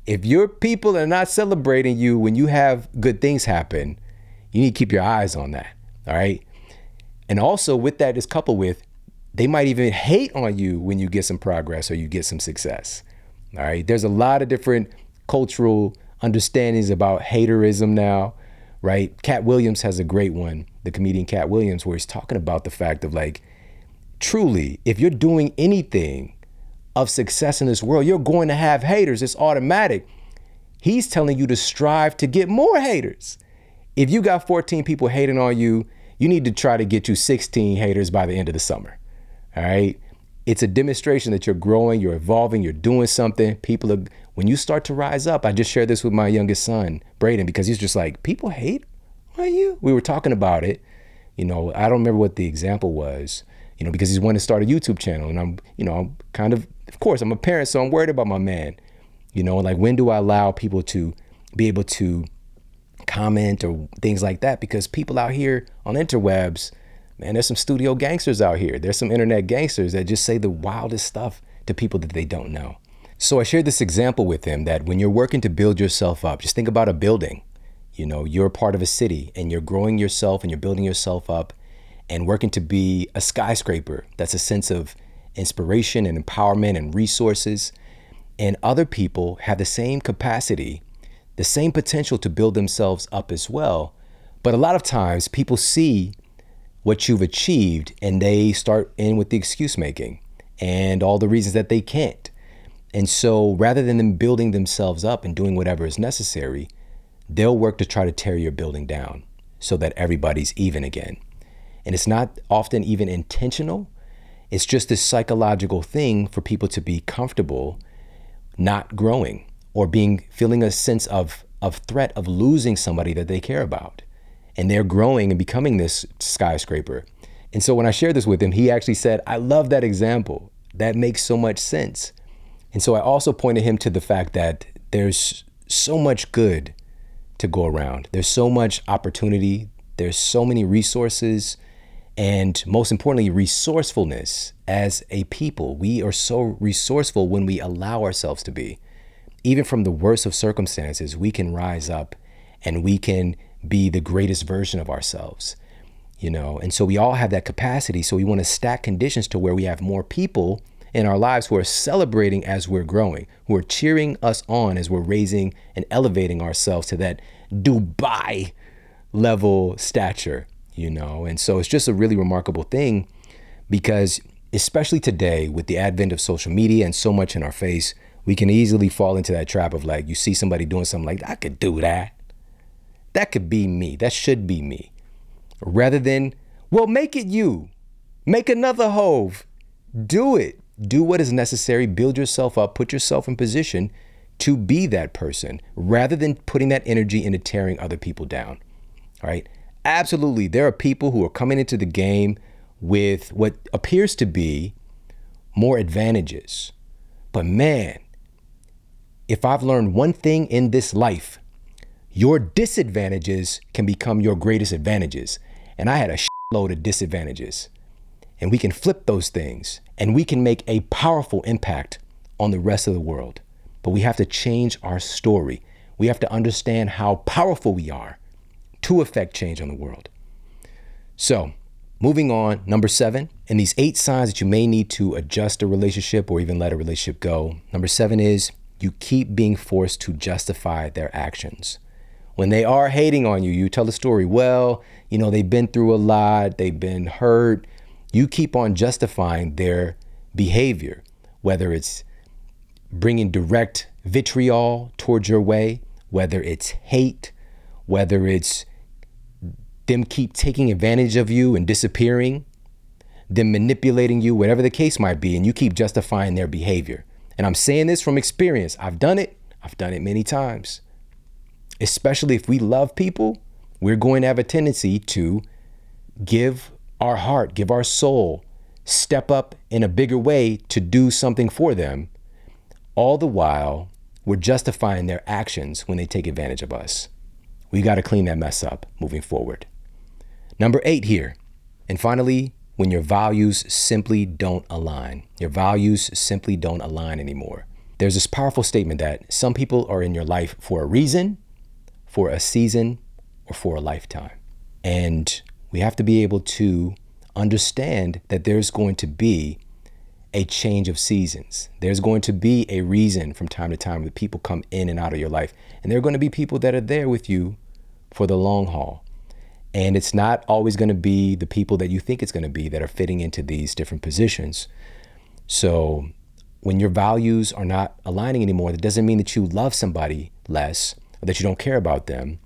S1: If your people are not celebrating you when you have good things happen, you need to keep your eyes on that. All right. And also, with that is coupled with they might even hate on you when you get some progress or you get some success. All right. There's a lot of different cultural understandings about haterism now, right? Katt Williams has a great one, the comedian Katt Williams, where he's talking about the fact of like, truly, if you're doing anything of success in this world, you're going to have haters. It's automatic. He's telling you to strive to get more haters. If you got 14 people hating on you, you need to try to get you 16 haters by the end of the summer. All right it's a demonstration that you're growing, you're evolving, you're doing something. People are, when you start to rise up, I just shared this with my youngest son, Braden, because he's just like, people hate on you. We were talking about it. You know, I don't remember what the example was, you know, because he's wanting to start a YouTube channel. And I'm, you know, I'm kind of, of course, I'm a parent, so I'm worried about my man. You know, like when do I allow people to be able to comment or things like that? Because people out here on interwebs, Man, there's some studio gangsters out here. There's some internet gangsters that just say the wildest stuff to people that they don't know. So I shared this example with him that when you're working to build yourself up, just think about a building. You know, you're a part of a city and you're growing yourself and you're building yourself up and working to be a skyscraper. That's a sense of inspiration and empowerment and resources. And other people have the same capacity, the same potential to build themselves up as well. But a lot of times people see what you've achieved and they start in with the excuse making and all the reasons that they can't. And so rather than them building themselves up and doing whatever is necessary, they'll work to try to tear your building down so that everybody's even again. And it's not often even intentional. It's just this psychological thing for people to be comfortable not growing or being feeling a sense of of threat of losing somebody that they care about and they're growing and becoming this skyscraper. And so when I shared this with him, he actually said, I love that example. That makes so much sense. And so I also pointed him to the fact that there's so much good to go around. There's so much opportunity. There's so many resources. And most importantly, resourcefulness as a people. We are so resourceful when we allow ourselves to be. Even from the worst of circumstances, we can rise up and we can be the greatest version of ourselves you know and so we all have that capacity so we want to stack conditions to where we have more people in our lives who are celebrating as we're growing who are cheering us on as we're raising and elevating ourselves to that dubai level stature you know and so it's just a really remarkable thing because especially today with the advent of social media and so much in our face we can easily fall into that trap of like you see somebody doing something like i could do that that could be me. That should be me. Rather than, well, make it you. Make another Hove. Do it. Do what is necessary. Build yourself up. Put yourself in position to be that person rather than putting that energy into tearing other people down. All right. Absolutely. There are people who are coming into the game with what appears to be more advantages. But man, if I've learned one thing in this life, your disadvantages can become your greatest advantages. And I had a load of disadvantages. And we can flip those things and we can make a powerful impact on the rest of the world. But we have to change our story. We have to understand how powerful we are to affect change on the world. So, moving on, number seven, and these eight signs that you may need to adjust a relationship or even let a relationship go. Number seven is you keep being forced to justify their actions when they are hating on you, you tell the story, well, you know, they've been through a lot, they've been hurt. You keep on justifying their behavior, whether it's bringing direct vitriol towards your way, whether it's hate, whether it's them keep taking advantage of you and disappearing, them manipulating you, whatever the case might be, and you keep justifying their behavior. And I'm saying this from experience. I've done it. I've done it many times. Especially if we love people, we're going to have a tendency to give our heart, give our soul, step up in a bigger way to do something for them. All the while, we're justifying their actions when they take advantage of us. We got to clean that mess up moving forward. Number eight here. And finally, when your values simply don't align. Your values simply don't align anymore. There's this powerful statement that some people are in your life for a reason, for a season, or for a lifetime. And we have to be able to understand that there's going to be a change of seasons. There's going to be a reason from time to time that people come in and out of your life. And there are going to be people that are there with you for the long haul. And it's not always going to be the people that you think it's going to be that are fitting into these different positions. So when your values are not aligning anymore, that doesn't mean that you love somebody less or that you don't care about them.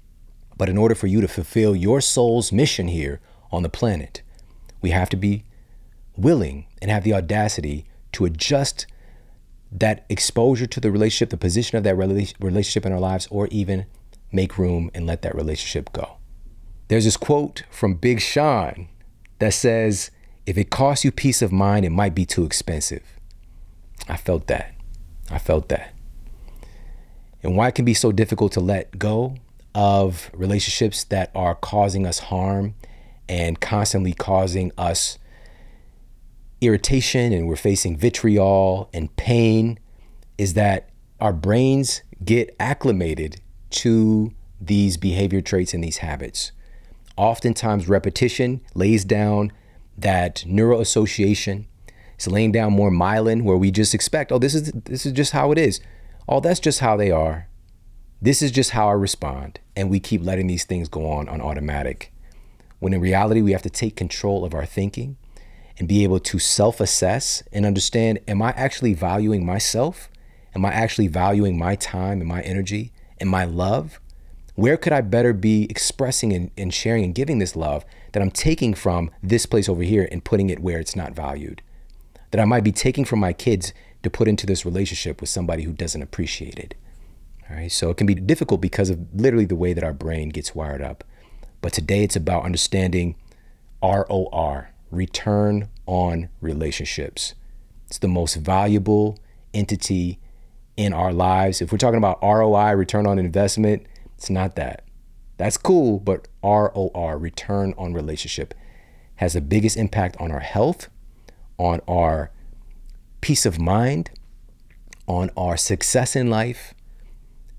S1: But in order for you to fulfill your soul's mission here on the planet, we have to be willing and have the audacity to adjust that exposure to the relationship, the position of that relationship in our lives, or even make room and let that relationship go. There's this quote from Big Sean that says, If it costs you peace of mind, it might be too expensive. I felt that. I felt that. And why it can be so difficult to let go of relationships that are causing us harm and constantly causing us irritation and we're facing vitriol and pain is that our brains get acclimated to these behavior traits and these habits. Oftentimes, repetition lays down that neural association. It's laying down more myelin where we just expect, oh, this is this is just how it is. Oh, that's just how they are. This is just how I respond. And we keep letting these things go on on automatic. When in reality, we have to take control of our thinking and be able to self assess and understand am I actually valuing myself? Am I actually valuing my time and my energy? and my love, where could I better be expressing and, and, sharing and giving this love that I'm taking from this place over here and putting it where it's not valued? That I might be taking from my kids to put into this relationship with somebody who doesn't appreciate it. All right. So it can be difficult because of literally the way that our brain gets wired up. But today it's about understanding ROR, return on relationships. It's the most valuable entity in our lives. If we're talking about ROI, return on investment, it's not that. That's cool, but ROR, return on relationship, has the biggest impact on our health, on our peace of mind, on our success in life,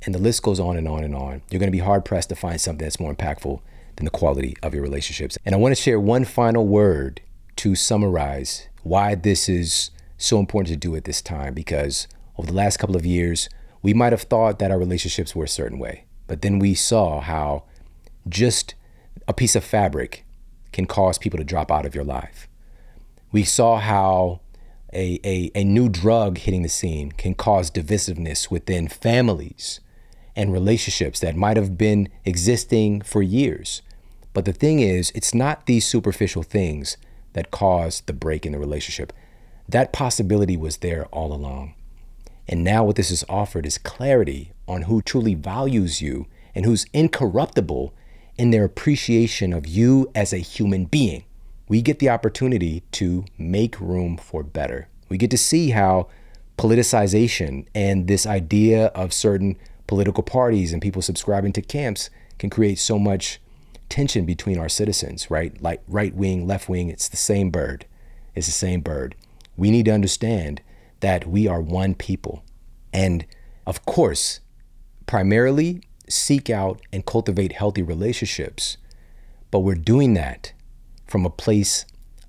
S1: and the list goes on and on and on. You're going to be hard pressed to find something that's more impactful than the quality of your relationships. And I want to share one final word to summarize why this is so important to do at this time because over the last couple of years, we might have thought that our relationships were a certain way, but then we saw how just a piece of fabric can cause people to drop out of your life. We saw how a, a, a new drug hitting the scene can cause divisiveness within families and relationships that might have been existing for years. But the thing is, it's not these superficial things that cause the break in the relationship. That possibility was there all along. And now, what this is offered is clarity on who truly values you and who's incorruptible in their appreciation of you as a human being. We get the opportunity to make room for better. We get to see how politicization and this idea of certain political parties and people subscribing to camps can create so much tension between our citizens, right? Like right wing, left wing, it's the same bird. It's the same bird. We need to understand that we are one people. And of course, primarily seek out and cultivate healthy relationships. But we're doing that from a place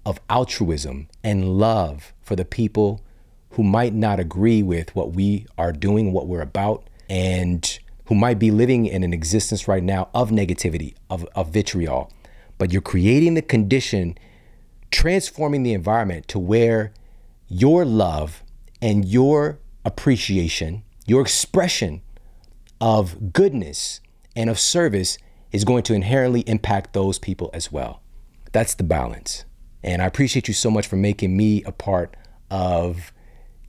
S1: of altruism and love for the people who might not agree with what we are doing, what we're about, and who might be living in an existence right now of negativity, of, of vitriol. But you're creating the condition, transforming the environment to where your love and your appreciation your expression of goodness and of service is going to inherently impact those people as well. That's the balance. And I appreciate you so much for making me a part of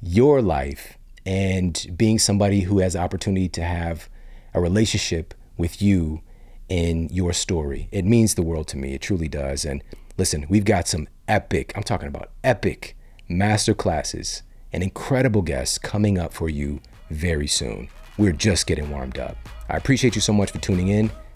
S1: your life and being somebody who has the opportunity to have a relationship with you in your story. It means the world to me. It truly does. And listen, we've got some epic, I'm talking about epic master classes and incredible guests coming up for you very soon. We're just getting warmed up. I appreciate you so much for tuning in.